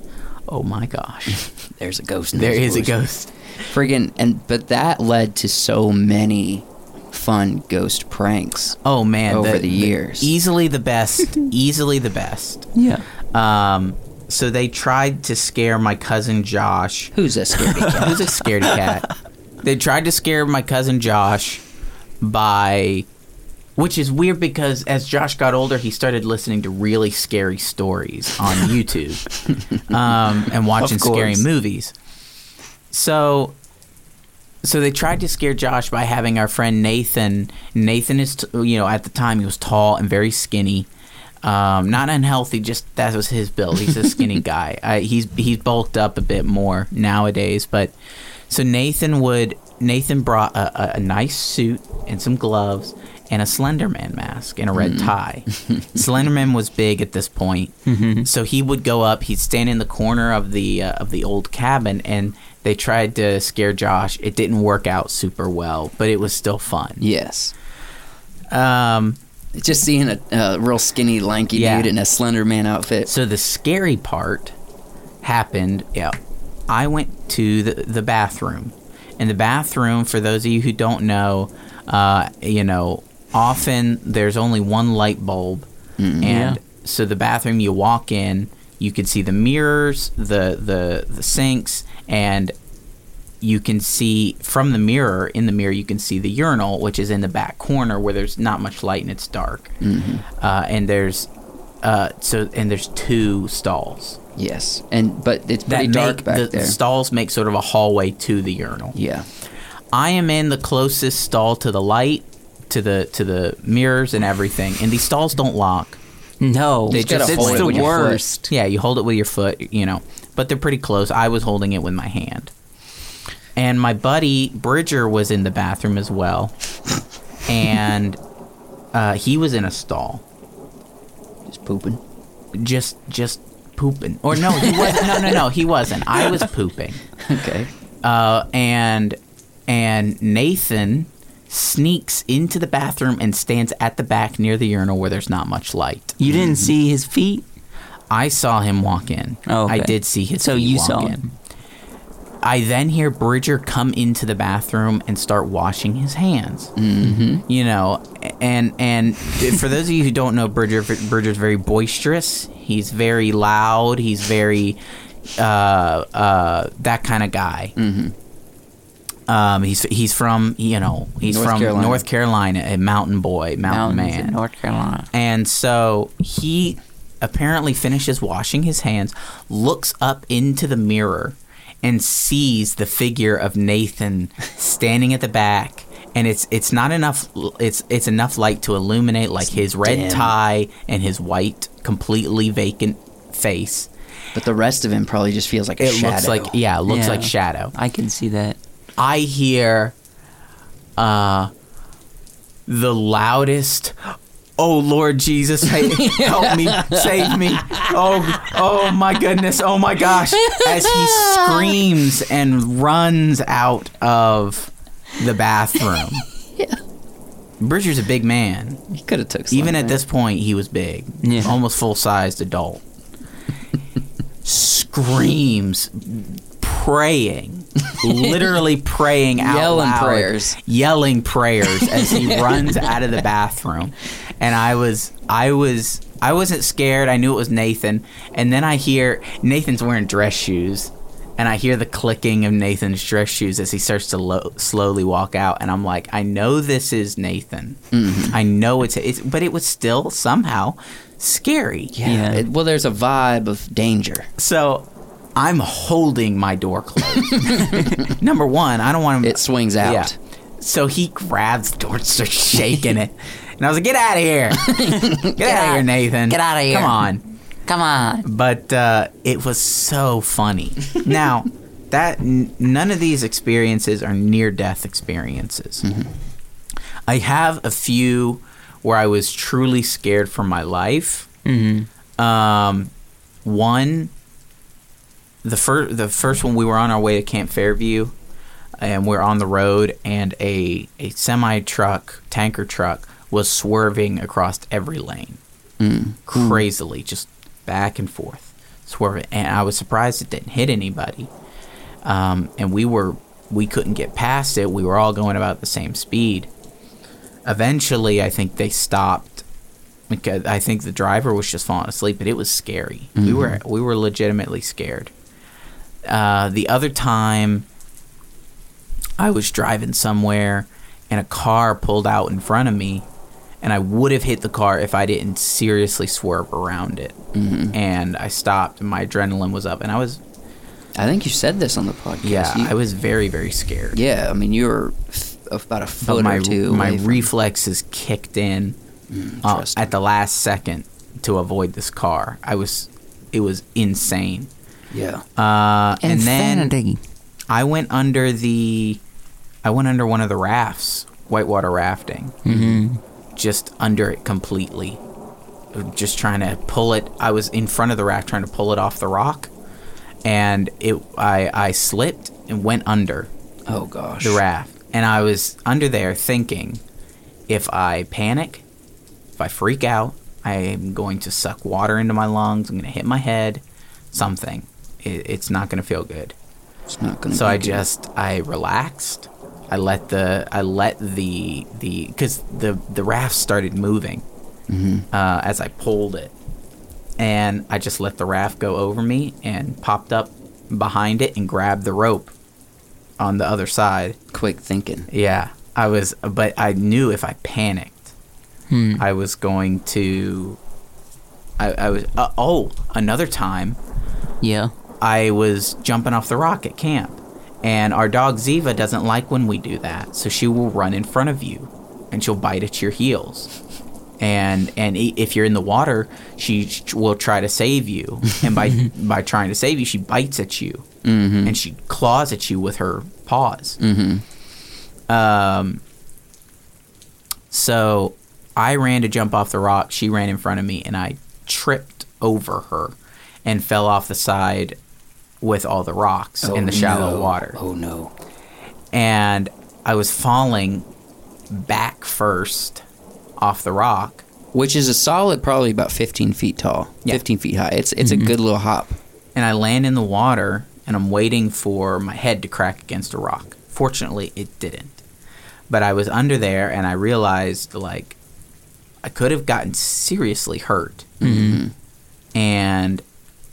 "Oh my gosh,
There's a ghost. in
there
those
a ghost."
Friggin' and but that led to so many fun ghost pranks.
Oh man,
Over the years.
easily the best, easily the best.
yeah.
Um, so they tried to scare my cousin Josh,
Who's a scaredy cat?
who's a scaredy cat. They tried to scare my cousin Josh by, which is weird because as Josh got older, he started listening to really scary stories on YouTube um, and watching scary movies. So, so they tried to scare Josh by having our friend Nathan. Nathan is, t- you know, at the time he was tall and very skinny. Um, not unhealthy, just that was his build. He's a skinny guy. I, he's he's bulked up a bit more nowadays, but so Nathan would Nathan brought a, a, a nice suit and some gloves and a Slenderman mask and a red tie. Slenderman was big at this point, so he would go up. He'd stand in the corner of the uh, of the old cabin, and they tried to scare Josh. It didn't work out super well, but it was still fun.
yes.
Um,
Just seeing a, a real skinny, lanky
Yeah.
dude in a Slender Man outfit.
So the scary part happened. Yeah, I went to the the bathroom, and the bathroom, for those of you who don't know, uh, you know, often there's only one light bulb, and
Yeah.
so the bathroom you walk in, you can see the mirrors, the the the sinks, and you can see from the mirror in the mirror you can see the urinal which is in the back corner where there's not much light and it's dark uh, and there's uh, so and there's two stalls
yes, and but it's
that
pretty dark
make
back
the,
there.
the stalls make sort of a hallway to the urinal
yeah.
i am in the closest stall to the light to the to the mirrors and everything and these stalls don't lock
No,
They
it's
just
it's the
with your foot.
worst.
Yeah, you hold it with your foot, you know, but they're pretty close. I was holding it with my hand. And my buddy Bridger was in the bathroom as well. And uh, he was in a stall,
Just pooping.
just just pooping. Or no, he wasn't. No, no, no, he wasn't. I was pooping.
Okay.
Uh, and and Nathan sneaks into the bathroom and stands at the back near the urinal where there's not much light.
You didn't see his feet.
I saw him walk in.
Oh, okay.
I did see his.
So you
walk
saw
in.
him.
I then hear Bridger come into the bathroom and start washing his hands. Mm-hmm. You know, and and for those of you who don't know Bridger, Bridger's very boisterous. He's very loud. He's very uh, uh, that kind of guy. Mm-hmm. Um, he's he's from you know he's
North
from
Carolina.
North Carolina, a mountain boy, mountain
Mountains
man.
in North Carolina.
And so he apparently finishes washing his hands, looks up into the mirror, and sees the figure of Nathan standing at the back. And it's it's not enough. It's it's enough light to illuminate like his red
dim.
tie and his white, completely vacant face.
But the rest of him probably just feels like a
It
shadow.
looks like yeah, it looks
Yeah.
like shadow.
I can see that.
I hear uh the loudest Oh Lord Jesus, hey, help me, save me. Oh, oh my goodness, oh my gosh. As he screams and runs out of the bathroom. yeah. Bridger's a big man.
He could have took.
Even at this point, he was big.
Yeah.
Almost full sized adult. Screams, praying, literally praying out
Yelling
loud,
prayers.
yelling prayers as he runs out of the bathroom. And I was, I was, I wasn't scared. I knew it was Nathan. And then I hear Nathan's wearing dress shoes. And I hear the clicking of Nathan's dress shoes as he starts to lo- slowly walk out, and I'm like, I know this is Nathan. Mm-hmm. I know it's, it's, but it was still somehow scary.
Yeah.
Yeah.
It- well, there's a vibe of danger.
So I'm holding my door closed. Number one, I don't want him.
It swings out.
Yeah. So he grabs the door starts shaking it. And I was like, get out of here. Get, out of here, Nathan.
Get out of here.
Come on.
Come on.
But uh, it was so funny. now, that n- none of these experiences are near death experiences. I have a few where I was truly scared for my life.
Mm-hmm.
Um, one the first the first one we were on our way to Camp Fairview, and we're on the road, and a a semi truck tanker truck was swerving across every lane, crazily, just back and forth, swerving. And I was surprised it didn't hit anybody. Um, and we were we couldn't get past it. We were all going about the same speed. Eventually, I think they stopped because I think the driver was just falling asleep, but it was scary. We were we were legitimately scared. Uh, the other time, I was driving somewhere, and a car pulled out in front of me, and I would have hit the car if I didn't seriously swerve around it. And I stopped, and my adrenaline was up, and I was
I think you said this on the podcast.
yeah,
You-
I was very very scared.
Yeah, I mean you were f- about a foot
my
or two.
my
away from-
reflexes kicked in uh, at the last second to avoid this car. I was, it was insane.
Yeah.
Uh, and then
Insanity.
I went under the, I went under one of the rafts, whitewater rafting,
Mm-hmm.
just under it completely, just trying to pull it. I was in front of the raft trying to pull it off the rock, and it I I slipped and went under
Oh gosh.
the raft. And I was under there thinking, if I panic, if I freak out, I am going to suck water into my lungs. I'm going to hit my head, something. It, it's not going to feel good.
It's not gonna
So
be
I
good.
just I relaxed. I let the I let the the because the the raft started moving uh, as I pulled it, and I just let the raft go over me and popped up behind it and grabbed the rope on the other side.
quick thinking.
Yeah, I was, but I knew if I panicked, I was going to. I, I was. Uh, oh, another time,
Yeah.
I was jumping off the rock at camp, and our dog Ziva doesn't like when we do that, so she will run in front of you, and she'll bite at your heels. And and if you're in the water, she will try to save you, and by by trying to save you, she bites at you, and she claws at you with her paws. Um. So I ran to jump off the rock. She ran in front of me, and I tripped over her and fell off the side with all the rocks in the oh, shallow
no.
water.
Oh no.
And I was falling back first off the rock.
Which is a solid, probably about 15 feet tall,
Yeah.
15 feet high. It's it's a mm-hmm. good little hop.
and I land in the water and I'm waiting for my head to crack against a rock. Fortunately, it didn't. But I was under there and I realized like I could have gotten seriously hurt. Mm-hmm. And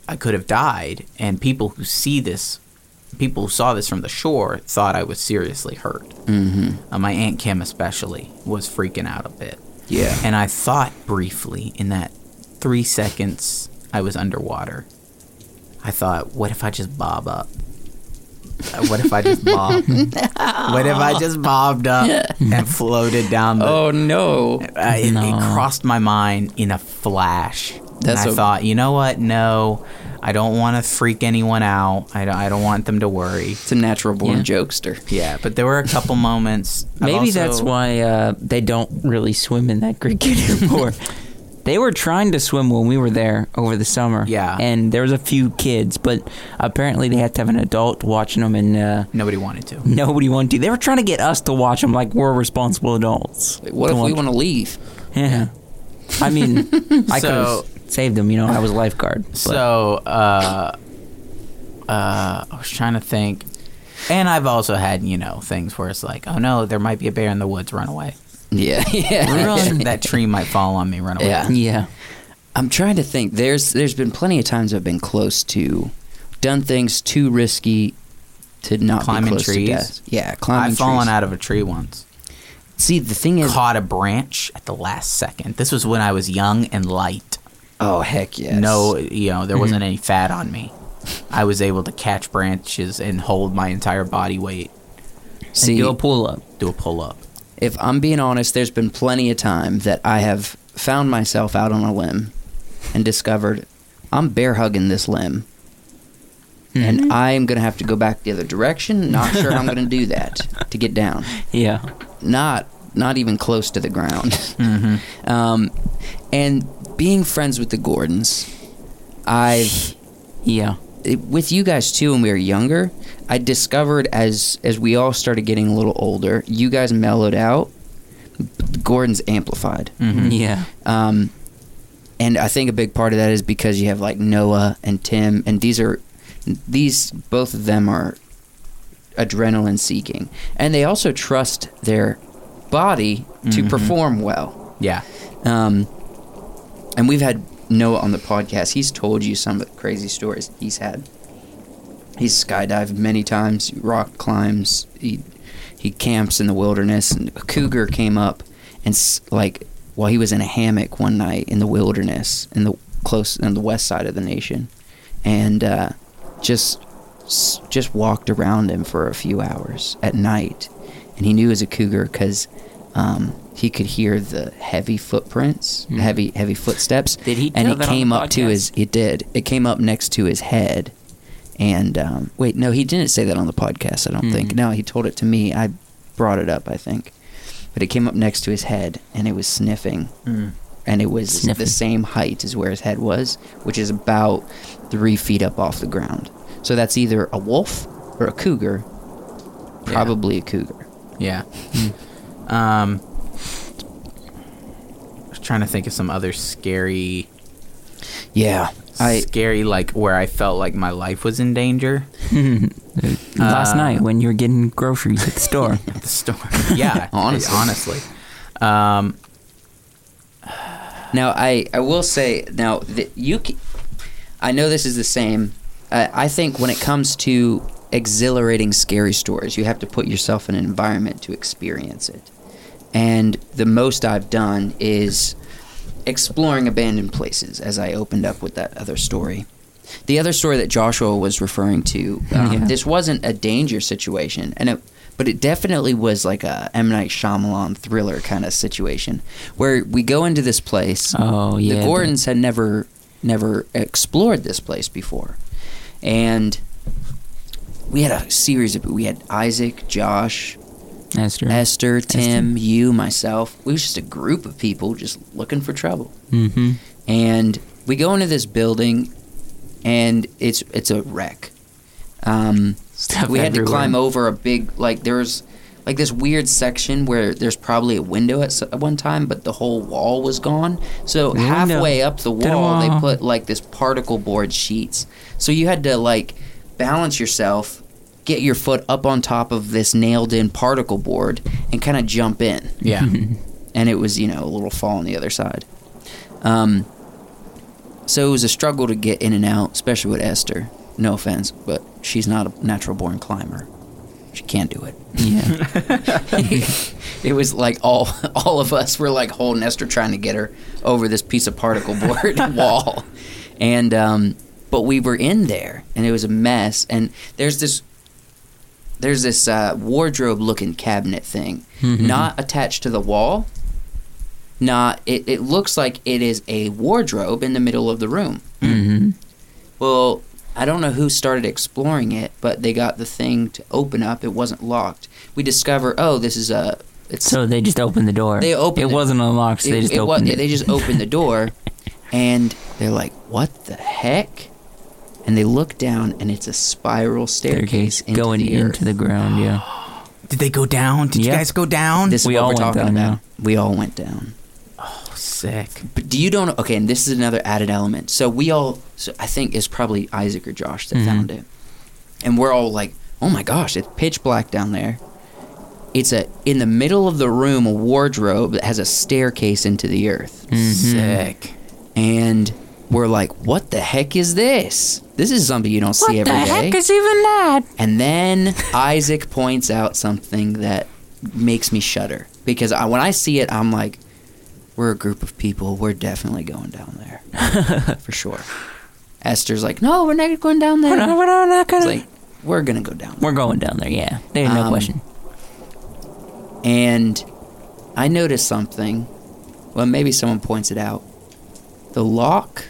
I could have died and people who see this people who saw this from the shore thought I was seriously hurt. Mm-hmm. Uh, my aunt Kim especially was freaking out a bit.
Yeah.
And I thought briefly in that three seconds I was underwater. I thought, what if I just bob up? Uh, What if I just bob? what if I just bobbed up and floated down the?
Oh no.
Uh, it, it crossed my mind in a flash.
That's
and I
a-
thought, you know what? No, I don't want to freak anyone out. I don't, I don't want them to worry.
It's a natural born
Yeah.
jokester.
Yeah, but there were a couple moments.
Maybe
also-
that's why uh, they don't really swim in that creek anymore. they were trying to swim when we were there over the summer.
Yeah.
And there was a few kids, but apparently they had to have an adult watching them, and uh,
nobody wanted to.
nobody wanted to. They were trying to get us to watch them like we're responsible adults.
What if we want to leave?
Yeah. I mean, I could
So-
have saved them. You know, I was a lifeguard. But
So, uh, uh, I was trying to think, and I've also had you know things where it's like, oh no, there might be a bear in the woods, run away.
Yeah. Yeah.
Run.
that tree might fall on me, run away.
Yeah.
yeah.
I'm trying to think. There's there's been plenty of times I've been close to done things too risky to not
Climbing
be close
trees?
to death. Yeah, climbing
I've fallen
trees.
out of a tree once.
See, the thing is,
Caught a branch at the last second. This was when I was young and light.
Oh heck yes.
No, you know, there wasn't mm-hmm. any fat on me. I was able to catch branches and hold my entire body weight,
See,
do a pull up.
do a pull up.
if I'm being honest, there's been plenty of time that I have found myself out on a limb and discovered I'm bear hugging this limb. Mm-hmm. And I am going to have to go back the other direction. Not sure I'm going to do that to get down.
Yeah.
Not not even close to the ground. Mm-hmm. Um, and being friends with the Gordons, I've
Yeah.
it, with you guys too when we were younger, I discovered as as we all started getting a little older, you guys mellowed out. Gordon's amplified.
Yeah.
Um, and I think a big part of that is because you have like Noah and Tim, and these are these both of them are adrenaline seeking, and they also trust their body to perform well.
Yeah.
Um, and we've had Noah on the podcast. He's told you some of the crazy stories he's had. He's skydived many times, rock climbs. He he camps in the wilderness, and a cougar came up and like while he was in a hammock one night in the wilderness in the close on the west side of the nation, and uh, just just walked around him for a few hours at night, and he knew it was a cougar because um, he could hear the heavy footprints, heavy heavy footsteps.
Did he
And it came up to his. It did. It came up next to his head, and um, wait, no, he didn't say that on the podcast. I don't
Hmm.
think. No, he told it to me. I brought it up. I think, but it came up next to his head, and it was sniffing, and it was
Sniffing.
the same height as where his head was, which is about three feet up off the ground. So that's either a wolf or a cougar. Probably a cougar.
Yeah. Um, I was trying to think of some other scary,
Yeah, I
scary like where I felt like my life was in danger
Last
Uh,
night when you were getting groceries at the store.
at the store. Yeah,
Honestly.
honestly. Um,
Now, I, I will say now that you, I know this is the same. Uh, I think when it comes to exhilarating scary stories, you have to put yourself in an environment to experience it. And the most I've done is exploring abandoned places, as I opened up with that other story. The other story that Joshua was referring to, um,
Yeah.
this wasn't a danger situation, and it, but it definitely was like a M Night Shyamalan thriller kind of situation, where we go into this place.
Oh, yeah,
the
the-
Gordons had never never explored this place before, and we had a series of we had Isaac, Josh,
Esther.
Esther, Tim, you, myself. We was just a group of people just looking for trouble
Mm-hmm.
and we go into this building and it's it's a wreck um, we had to climb over a big like there's like this weird section where there's probably a window at, at one time but the whole wall was gone so
Window.
halfway up the wall they put like this particle board sheets so you had to like balance yourself get your foot up on top of this nailed in particle board and kind of jump in
yeah.
and it was you know a little fall on the other side. Um, so it was a struggle to get in and out, especially with Esther. No offense, but she's not a natural born climber. She can't do it.
Yeah.
it was like all all of us were like holding Esther trying to get her over this piece of particle board wall, and um, but we were in there and it was a mess. And there's this there's this uh, wardrobe looking cabinet thing, not attached to the wall. Not it, it looks like it is a wardrobe in the middle of the room.
mm-hmm.
Well, I don't know who started exploring it, but they got the thing to open up. It wasn't locked. We discover, oh, this is a. It's
So they just opened the door.
They opened
It
it.
wasn't unlocked, so they just
it
opened
yeah,
it.
They just opened the door, and they're like, "What the heck?" And they look down, and it's a spiral staircase,
staircase
into
going
the
into the ground. Yeah.
Did they go down? Did you guys go down?
This is
We
what
all
we're
went
talking
down,
about. We all went down.
Oh, sick.
But do you don't? Okay, and this is another added element. So we all, so I think it's probably Isaac or Josh that
Mhm.
found it, and we're all like, "Oh my gosh, it's pitch black down there." It's a in the middle of the room, a wardrobe that has a staircase into the earth,
Mm-hmm.
Sick.
and we're like, "What the heck is this? This is something you don't see every day."
What the heck is even that?
And then Isaac points out something that makes me shudder because I, when I see it, I'm like, "We're a group of people. We're definitely going down there for sure." Esther's like, "No, we're not going down there."
We're not, we're not gonna.
like, "We're gonna go down." There.
we're going down there. Yeah. There's no
Um,
question.
And I noticed something. Well, maybe someone points it out. The lock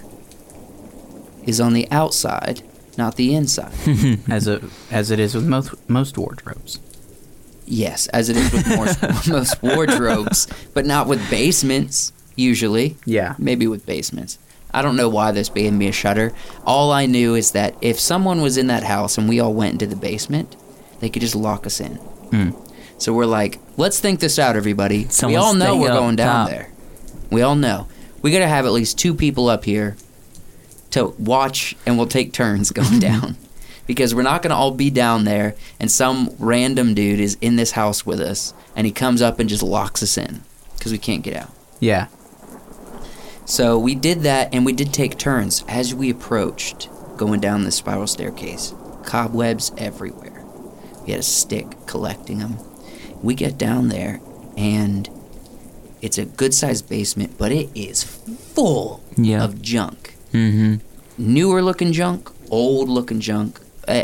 is on the outside, not the inside.
As a as it is with most most wardrobes.
Yes, as it is with most, most wardrobes, but not with basements usually.
Yeah.
Maybe with basements. I don't know why this gave me a shudder. All I knew is that if someone was in that house and we all went into the basement, they could just lock us in. Hmm. So we're like, let's think this out, everybody.
Someone's
we all know we're going down
top.
there. We all know. We gotta have at least two people up here to watch, and we'll take turns going mm-hmm. down. Because we're not gonna all be down there, and some random dude is in this house with us, and he comes up and just locks us in because we can't get out.
Yeah.
So we did that, and we did take turns as we approached going down the spiral staircase. Cobwebs everywhere. We had a stick collecting them. We get down there, and it's a good sized basement, but it is full
Yeah.
of junk.
Mm-hmm.
Newer looking junk, old looking junk. Uh,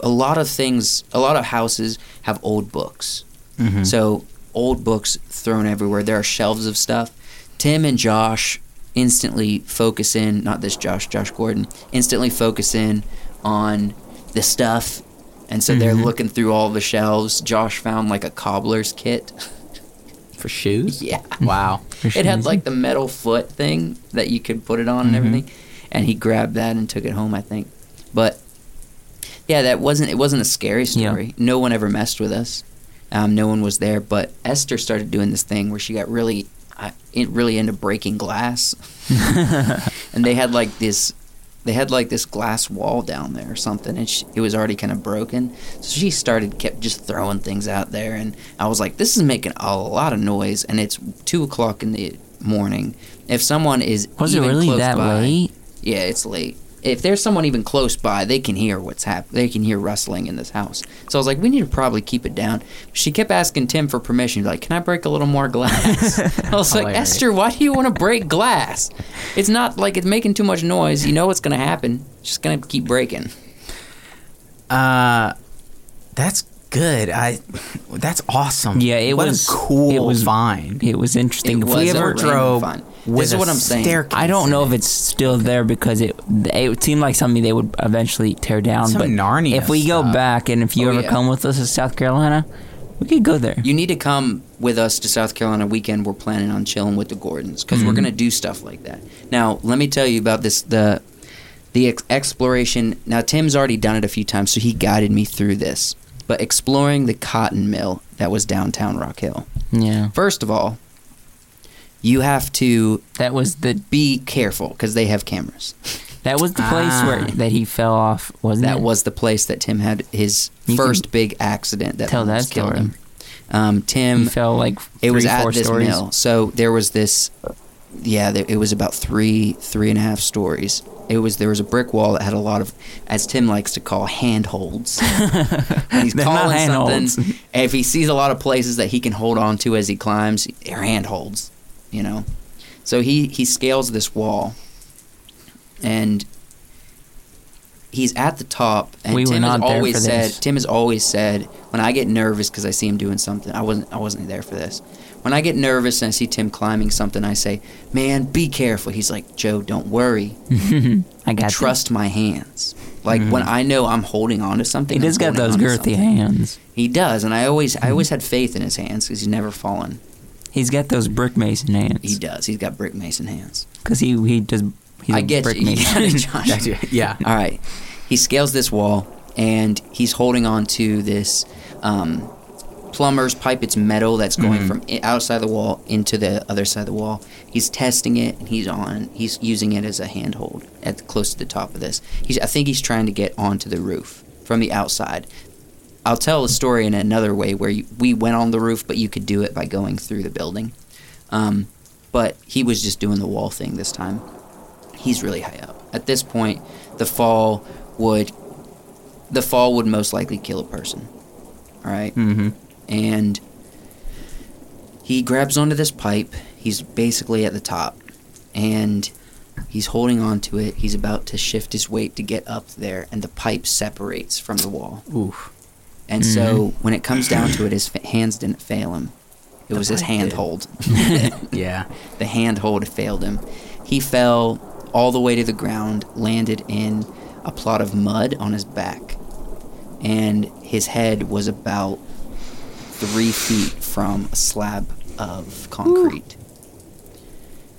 a lot of things, a lot of houses have old books. So old books thrown everywhere. There are shelves of stuff. Tim and Josh instantly focus in, not this Josh, Josh Gordon, instantly focus in on the stuff. And so they're looking through all the shelves. Josh found like a cobbler's kit.
For shoes?
yeah.
Wow.
It had like the metal foot thing that you could put it on and everything. And he grabbed that and took it home, I think. But yeah, that wasn't it wasn't a scary
Yeah.
story. No one ever messed with us. Um, no one was there, but Esther started doing this thing where she got really uh, really into breaking glass. and they had like this they had like this glass wall down there or something and she, it was already kind of broken so she started kept just throwing things out there and i was like this is making a lot of noise and it's two o'clock in the morning if someone is
Was it really that
by-
late?
Yeah it's late. If there's someone even close by they can hear what's happening they can hear rustling in this house. So i was like we need to probably keep it down. She kept asking tim for permission like can i break a little more glass? I was like
Hilarious.
esther why do you want to break glass? It's not like it's making too much noise. You know what's going to happen. It's just going to keep breaking.
Uh, that's good. I. That's awesome.
Yeah, it
what
was
a cool
It was
find.
It was interesting.
It
If
was
we ever
drove with
this is what i'm saying
staircase
I don't know if it's still there because it it seemed like something they would eventually tear down.
Some
but
Narnia
if we go
stuff.
back and if you
Oh,
ever
yeah.
come with us to South Carolina, we could go there.
You need to come with us to South Carolina weekend. We're planning on chilling with the Gordons because we're mm-hmm. going to do stuff like that. Now, let me tell you about this the the ex- exploration. Now, Tim's already done it a few times, so he guided me through this. But exploring the cotton mill that was downtown Rock Hill.
yeah,
First of all, you have to
that was the
be careful because they have cameras.
that was the place
Ah.
where that he fell off, wasn't
That
it?
was the place that Tim had his
You
first big accident that
tell that
almost killed him. Um, Tim
he fell like
it was
three,
at
four
this
stories.
mill. So there was this, yeah, there, it was about three, three and a half stories. It was there was a brick wall that had a lot of, as Tim likes to call, handholds. He's
They're
calling
handholds.
something, if he sees a lot of places that he can hold on to as he climbs, they're handholds, you know. So he he scales this wall, and he's at the top. And
We were
Tim has
there
always
for
said
this.
Tim has always said when I get nervous because I see him doing something, I wasn't I wasn't there for this. When I get nervous and I see Tim climbing something, I say, "Man, be careful." He's like, "Joe, don't worry.
I got
Trust my hands." Like when mm-hmm. I know I'm holding on to something,
He
I'm
got those girthy hands.
He does, and I always I always mm-hmm. had faith in his hands because he's never fallen.
He's got those brick mason hands.
He does. He's got brick mason hands.
because he he does. He's
I
a
get
brick
you. You
mason.
get it, Josh.
That's- yeah.
All right. He scales this wall and he's holding on to this um, plumber's pipe. It's metal that's going
Mm-hmm.
from outside the wall into the other side of the wall. He's testing it and he's on. He's using it as a handhold at close to the top of this. He's. I think he's trying to get onto the roof from the outside. I'll tell a story in another way where you, we went on the roof, but you could do it by going through the building. Um, but he was just doing the wall thing this time. He's really high up. At this point, the fall would the fall would most likely kill a person. All right?
Mm-hmm.
and he grabs onto this pipe. He's basically at the top, and he's holding on to it. He's about to shift his weight to get up there, and the pipe separates from the wall.
Oof.
And so when it comes down to it, his fa- hands didn't fail him. It was his
pipe did.
handhold.
Yeah.
the handhold failed him. He fell all the way to the ground, landed in a plot of mud on his back, and his head was about three feet from a slab of concrete.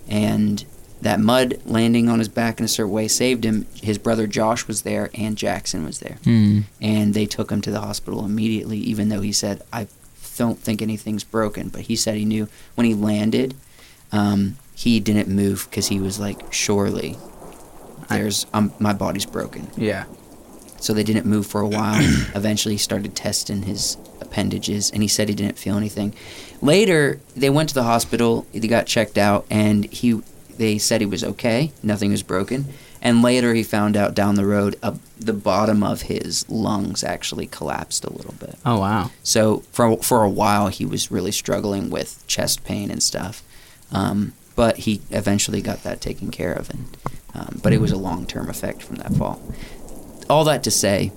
And that mud landing on his back in a certain way saved him. His brother Josh was there and Jackson was there.
Hmm.
And they took him to the hospital immediately, even though he said, I don't think anything's broken. But he said he knew when he landed, um, he didn't move because he was like, surely there's um, my body's broken.
Yeah.
So they didn't move for a while. Eventually, he started testing his appendages, and he said he didn't feel anything. Later, they went to the hospital. They got checked out, and he they said he was okay. Nothing was broken. And later, he found out down the road, uh, the bottom of his lungs actually collapsed a little bit.
Oh wow.
So for for a while, he was really struggling with chest pain and stuff. Um, but he eventually got that taken care of, and um, but it was a long term effect from that fall. All that to say,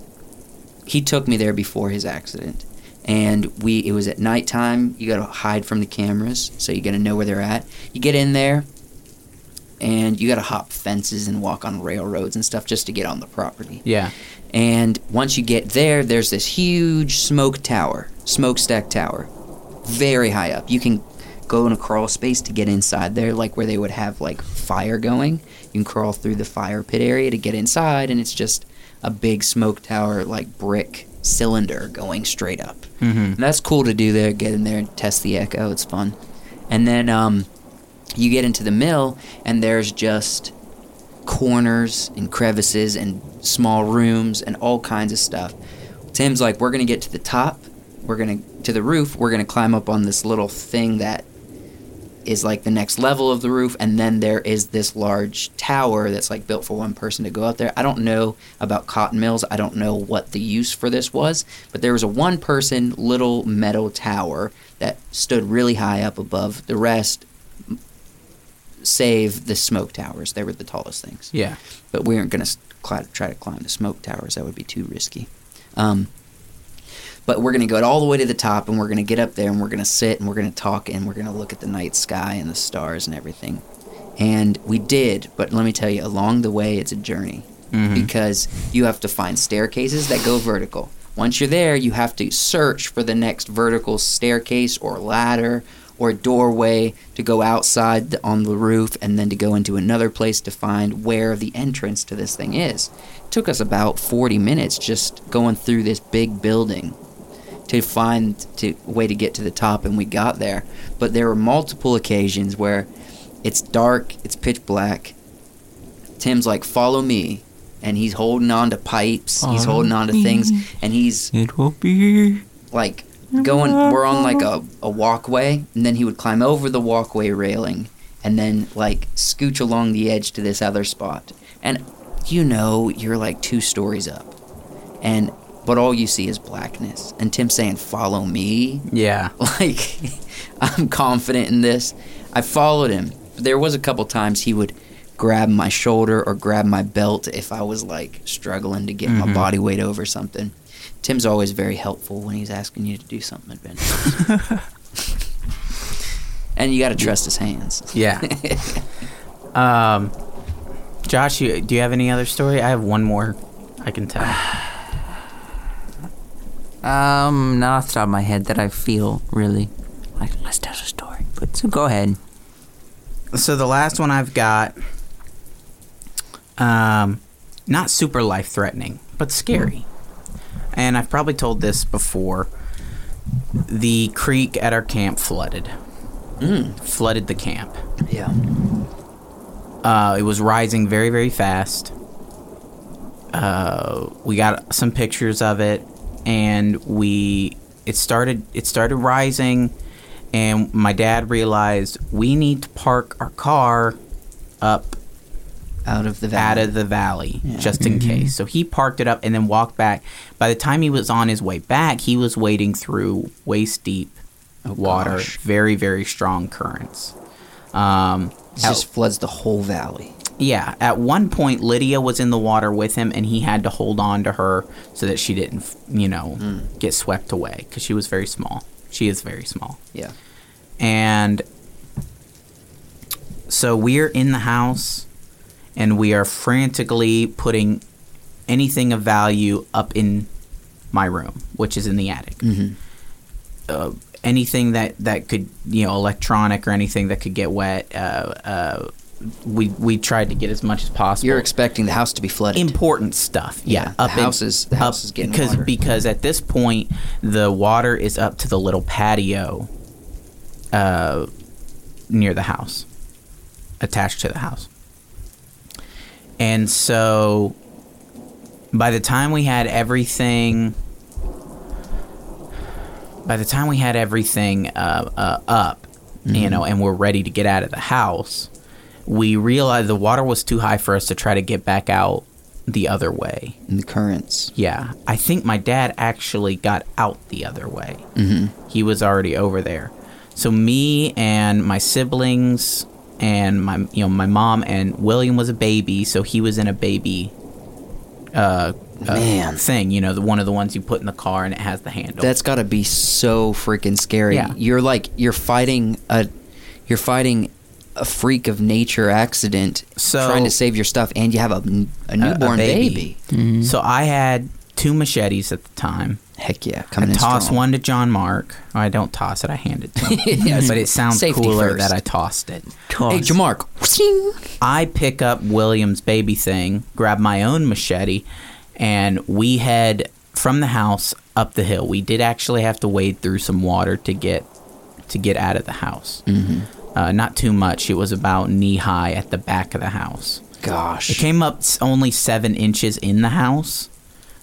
he took me there before his accident, and we it was at nighttime. You got to hide from the cameras, so you got to know where they're at. You get in there, and you got to hop fences and walk on railroads and stuff just to get on the property.
Yeah.
And once you get there, there's this huge smoke tower, smokestack tower, very high up. You can go in a crawl space to get inside there, like where they would have like fire going. You can crawl through the fire pit area to get inside, and it's just a big smoke tower, like brick cylinder going straight up.
Mm-hmm.
And that's cool to do there. Get in there and test the echo. It's fun. And then um, you get into the mill, and there's just corners and crevices and small rooms and all kinds of stuff. Tim's like, we're gonna get to the top. We're gonna to the roof. We're gonna climb up on this little thing that is like the next level of the roof, and then there is this large tower that's like built for one person to go up there. I don't know about cotton mills. I don't know what the use for this was, but there was a one person little metal tower that stood really high up above the rest. Save the smoke towers; they were the tallest things
Yeah.
but we aren't going to try to climb the smoke towers. That would be too risky. Um, but we're going to go all the way to the top, and we're going to get up there, and we're going to sit, and we're going to talk, and we're going to look at the night sky and the stars and everything. And we did, but let me tell you, along the way, it's a journey mm-hmm. because you have to find staircases that go vertical. Once you're there, you have to search for the next vertical staircase or ladder or doorway to go outside on the roof and then to go into another place to find where the entrance to this thing is. It took us about 40 minutes just going through this big building to find to way to get to the top and we got there. But there were multiple occasions where it's dark, it's pitch black. Tim's like, "Follow me." And he's holding on to pipes, he's holding on to things, and he's
It will be.
like going we're on like a, a walkway and then he would climb over the walkway railing and then like scooch along the edge to this other spot and you know you're like two stories up and but all you see is blackness and tim saying follow me
Yeah.
like i'm confident in this i followed him there was a couple times he would grab my shoulder or grab my belt if i was like struggling to get my body weight over something tim's always very helpful when he's asking you to do something adventurous and you got to trust his hands
Yeah. um, Josh, you, do you have any other story? I have one more I can tell.
Um, not off the top of my head that I feel really like. Let's tell a story. But so go ahead.
so the last one I've got, um, not super life threatening, but scary. And I've probably told this before. The creek at our camp flooded. Flooded the camp.
yeah
Uh, it was rising very, very fast. Uh, we got some pictures of it, and we it started it started rising, and my dad realized we need to park our car up
out of the
out of the valley just in case. So he parked it up and then walked back. By the time he was on his way back, he was wading through waist deep water,
gosh.
very very strong currents. Um,
It just floods the whole valley
yeah, at one point Lydia was in the water with him, and he had to hold on to her so that she didn't, you know, get swept away because she was very small. She is very small,
yeah
and so we're in the house, and we are frantically putting anything of value up in my room, which is in the attic.
Mhm.
Uh, anything that that could, you know, electronic or anything that could get wet. Uh, uh, we we tried to get as much as possible.
You're expecting the house to be flooded.
important stuff. Yeah,
Yeah, the house is- the house is getting
because
water.
because at this point the water is up to the little patio, uh, near the house, attached to the house, and so by the time we had everything. By the time we had everything uh, uh, up, you
Mm-hmm.
know, and we're ready to get out of the house, we realized the water was too high for us to try to get back out the other way.
in the currents.
Yeah, I think my dad actually got out the other way.
Mm-hmm.
He was already over there. So me and my siblings and my you know my mom and William was a baby, so he was in a baby uh, uh
Man.
thing, you know, the one of the ones you put in the car and it has the handle.
That's got to be so freaking scary.
Yeah.
You're like you're fighting a you're fighting a freak of nature accident
So-
trying to save your stuff and you have a, a
a- a
newborn baby.
So I had two machetes at the time.
Heck yeah,
I
coming in
tossed
strong.
one to John Mark. I don't toss it; I hand it to him.
Yes.
but it sounds
Safety
cooler
first.
that I tossed it.
Toss.
Hey, Jamark.
I pick up William's baby thing, grab my own machete, and we head from the house up the hill. We did actually have to wade through some water to get to get out of the house. Mm-hmm. Uh, not too much. It was about knee high at the back of the house.
Gosh.
It came up only seven inches in the house,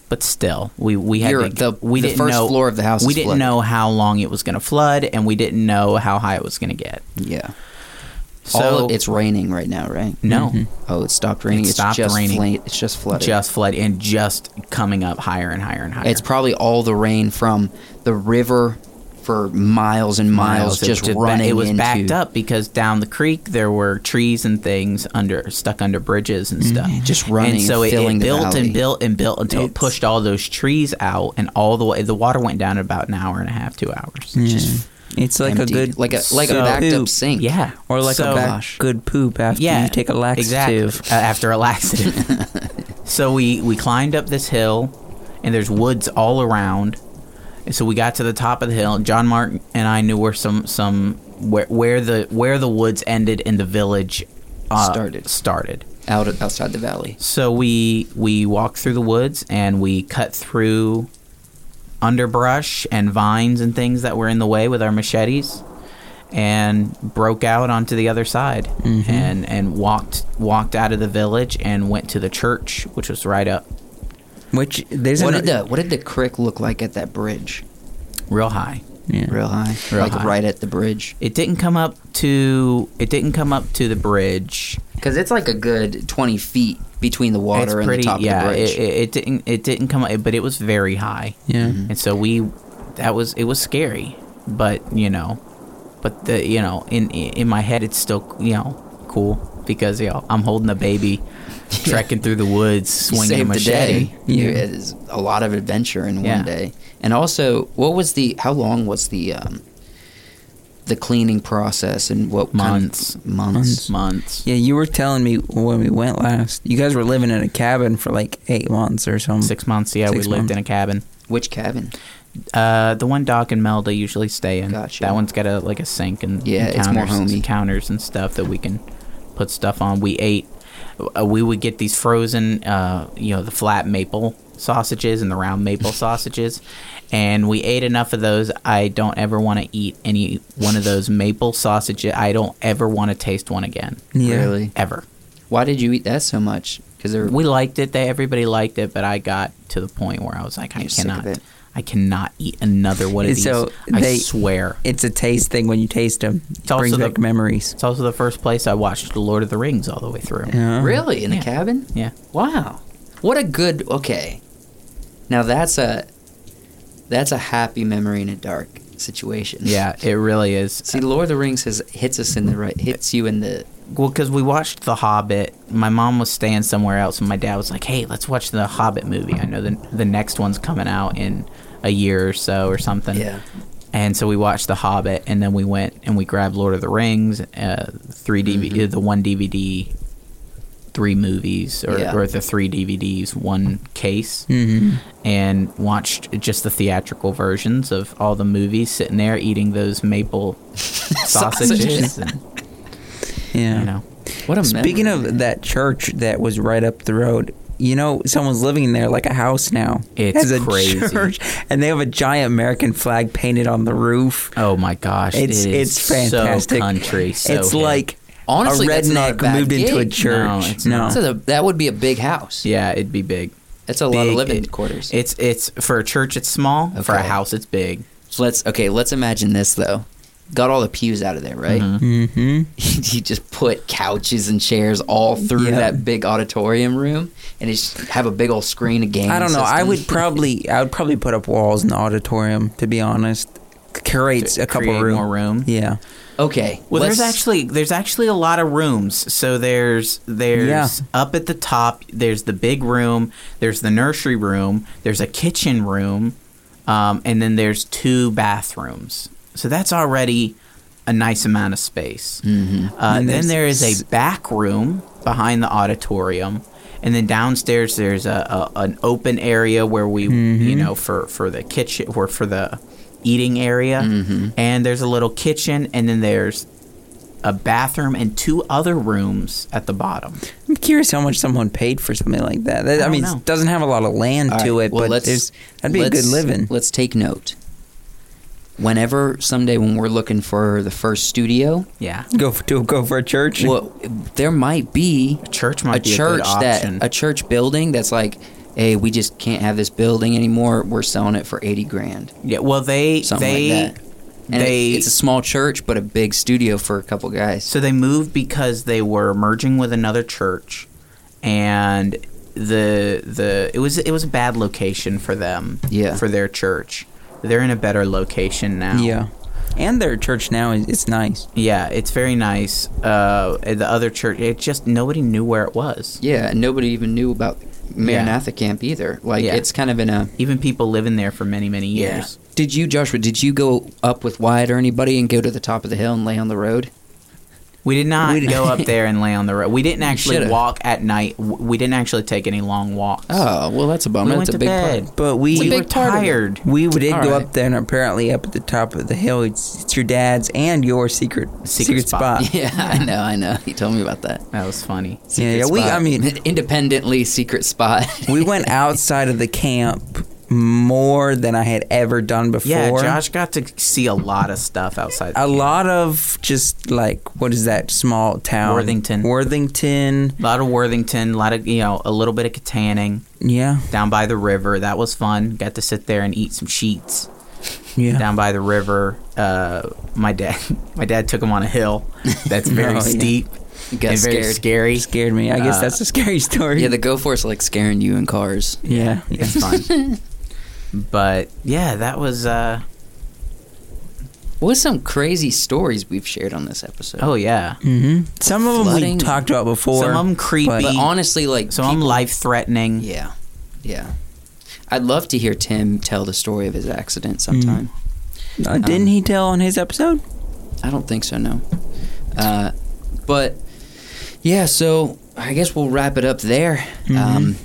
but still, we we had
You're-
to.
the-
we
the
didn't
first
know,
floor of the house
We didn't
flooded.
know how long it was going to flood, and we didn't know how high it was going to get.
yeah.
So
All, it's raining right now, right?
no,
Oh, it stopped raining.
It
it's
stopped
just
raining.
it's just flooded.
just flood and just coming up higher and higher and higher.
It's probably all the rain from the river for miles and miles,
It
just, running
It was
into.
backed up because down the creek there were trees and things under stuck under bridges and stuff.
just running
And so
and
it,
filling
it built
valley.
and built and built until it pushed all those trees out and all the way. The water went down in about an hour and a half, two hours.
Yeah. It's like
empty.
a good
like a like
So-
a backed up sink.
Yeah,
or like
So-
a back, good poop after
yeah,
you take a laxative.
Exactly. Uh, after a laxative. so we we climbed up this hill, and there's woods all around. And so we got to the top of the hill. John Martin and I knew where some some where where the where the woods ended and the village uh,
Started.
started.
out outside the valley.
So we we walked through the woods and we cut through underbrush and vines and things that were in the way with our machetes and broke out onto the other side and and walked walked out of the village and went to the church which was right up
Which there's
What
an,
did the what did the creek look like at that bridge?
real high.
yeah.
Real high,
Real
like
high.
right at the bridge,
It didn't come up to it didn't come up to the bridge.
because it's like a good twenty feet between the
It's
water and
pretty
the top
yeah,
of the bridge.
It, it, it didn't it didn't come up but it was very high.
Yeah. Mm-hmm.
and so we that was it was scary but you know but the you know in in my head it's still you know cool because you know i'm holding a baby trekking through the woods swinging a machete
day. You- it is a lot of adventure in
Yeah.
one day. And also, what was the? How long was the um, the cleaning process and what kind of-
Months.
months.
months
Yeah, you were telling me when we went last. You guys were living in a cabin for like eight months or something.
six months yeah
Six
we lived in a cabin
Which cabin?
uh the one doc and melda usually stay in
Gotcha.
that one's got a like a sink and
Yeah,
and
it's more
counters,
homey.
counters and stuff that we can put stuff on we ate uh, we would get these frozen uh you know the flat maple sausages and the round maple sausages and we ate enough of those i don't ever want to eat any one of those maple sausages i don't ever want to taste one again
Yeah.
Really?
ever
Why did you eat that so much? Because they're
we liked it they everybody liked it but i got to the point where i was like i
You're sick of
cannot
it.
I cannot eat another one of these
So
i
they-
swear
It's a taste thing when you taste them. It
also
brings
the-
back memories.
It's also the first place I watched The Lord of the Rings all the way through.
Yeah.
really in the cabin.
Yeah.
Wow. What a good. Okay. Now that's a that's a happy memory in a dark situation.
Yeah, it really is.
See, Lord of the Rings has hits us in the right hits you in the
Well, because we watched The Hobbit. My mom was staying somewhere else, and my dad was like, "Hey, let's watch the Hobbit movie. I know the the next one's coming out in a year or so or something."
yeah.
And so we watched The Hobbit, and then we went and we grabbed Lord of the Rings, uh, three DVD, the one DVD, three movies, or,
Yeah.
or the three DVDs, one case.
Mm-hmm.
and watched just the theatrical versions of all the movies, sitting there eating those maple sausages. and,
Yeah.
you know,
What a
Speaking
memory,
of that church that was right up the road, you know, someone's living in there like a house now.
It's
a
crazy.
church, and they have a giant American flag painted on the roof.
Oh my gosh,
It's
it
it's fantastic.
So country, so
it's
hip.
like
Honestly,
a
a
redneck
bad
moved into a church.
No, it's not.
So that would be a big house.
yeah, it'd be big.
That's a lot of living
it-
quarters.
It's it's for a church, it's small. For a house, it's big.
So let's okay. Let's imagine this though. Got all the pews out of there, right?
hmm
you just put couches and chairs all through
Yep.
that big auditorium room, and just have a big old screen of game.
I don't know. I would probably I would probably put up walls in the auditorium. To be honest, curates
To
a couple
create
room.
more room.
Yeah.
Okay.
Well, there's
let's-
actually there's actually a lot of rooms. So there's there's
Yeah.
up at the top. There's the big room. There's the nursery room. There's a kitchen room, um, and then there's two bathrooms. So that's already a nice amount of space.
Mhm.
Uh,
And
then
there's-
a back room behind the auditorium, and then downstairs there's a, a an open area where we you know for for the kitchen or for the eating area, and there's a little kitchen, and then there's a bathroom and two other rooms at the bottom.
I'm curious how much someone paid for something like that. That- I,
don't
mean,
know.
it doesn't have a lot of land
All
to
right,
it,
well,
but
let's-
that'd be a good living.
Let's take note. Whenever someday when we're looking for the first studio,
Yeah,
Go for, to go for a church.
well, there might be
a church
a
might be
church
a good
that a church building that's like, hey, we just can't have this building anymore. We're selling it for eighty grand,
yeah, well they
something
they
like that. And it-
they
it's a small church, but a big studio for a couple guys.
So they moved because they were merging with another church, and the the it was it was a bad location for them.
Yeah.
For their church, they're in a better location now.
yeah. And their church now is it's nice.
Yeah, it's very nice. Uh, the other church, it just nobody knew where it was.
Yeah, and nobody even knew about Maranatha Camp either. Like
Yeah.
it's kind of in a
Even people living there for many many years.
Did you, Joshua? Did you go up with Wyatt or anybody and go to the top of the hill and lay on the road?
We did not
We did-
go up there and lay on the road. We didn't actually
should've.
walk at night. We didn't actually take any long walks.
Oh, well, that's a bummer.
we
that's a
to
big
bed.
part.
But we
we were
part of it.
tired.
we did
All
go
right.
up there, and apparently up at the top of the hill, it's it's your dad's and your secret secret,
spot.
spot.
Yeah, I know, I know. He told me about that.
That was funny.
Yeah, yeah. We, I mean,
independently secret spot.
we went outside of the camp more than I had ever done before.
Yeah, Josh got to see a lot of stuff outside.
a lot of just like what is that small town?
Worthington.
Worthington.
A lot of Worthington, a lot of you know, a little bit of Kittanning
Yeah,
down by the river. That was fun. Got to sit there and eat some sheets
yeah.
down by the river. Uh, my dad, my dad took him on a hill that's very
Oh, yeah.
steep
You got
and very scary.
Scared me. I guess
Uh,
that's a scary story.
Yeah, the GoForce like scaring you in cars.
yeah. yeah.
It's fun. But yeah, that was. Uh,
What's some crazy stories we've shared on this episode?
oh yeah,
mm-hmm. Some of them we talked about before.
some of them creepy.
but-
but honestly, like
some
people-
life threatening.
Yeah, yeah. I'd love to hear Tim tell the story of his accident sometime.
Uh, didn't
Um,
he tell on his episode?
I don't think so, no. Uh, but yeah, so I guess we'll wrap it up there. Um,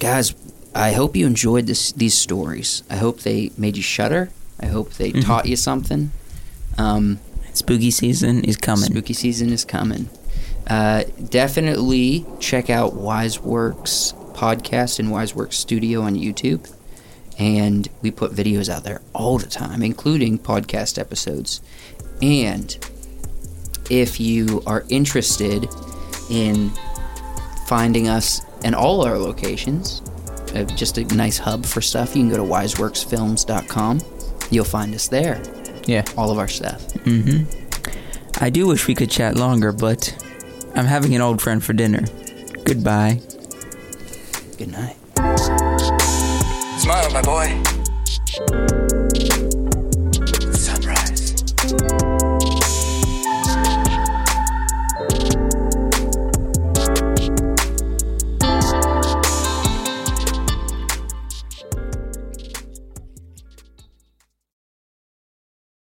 guys, I hope you enjoyed this these stories. I hope they made you shudder. I hope they taught you something. Um,
Spooky season is coming.
Spooky season is coming. Uh, definitely check out Wiseworks podcast and Wiseworks Studio on YouTube. And we put videos out there all the time, including podcast episodes. And if you are interested in finding us and all our locations, uh, just a nice hub for stuff, you can go to wiseworksfilms.com. You'll find us there,
Yeah.
all of our stuff.
I do wish we could chat longer, but I'm having an old friend for dinner. Goodbye.
Good night.
Smile, my boy.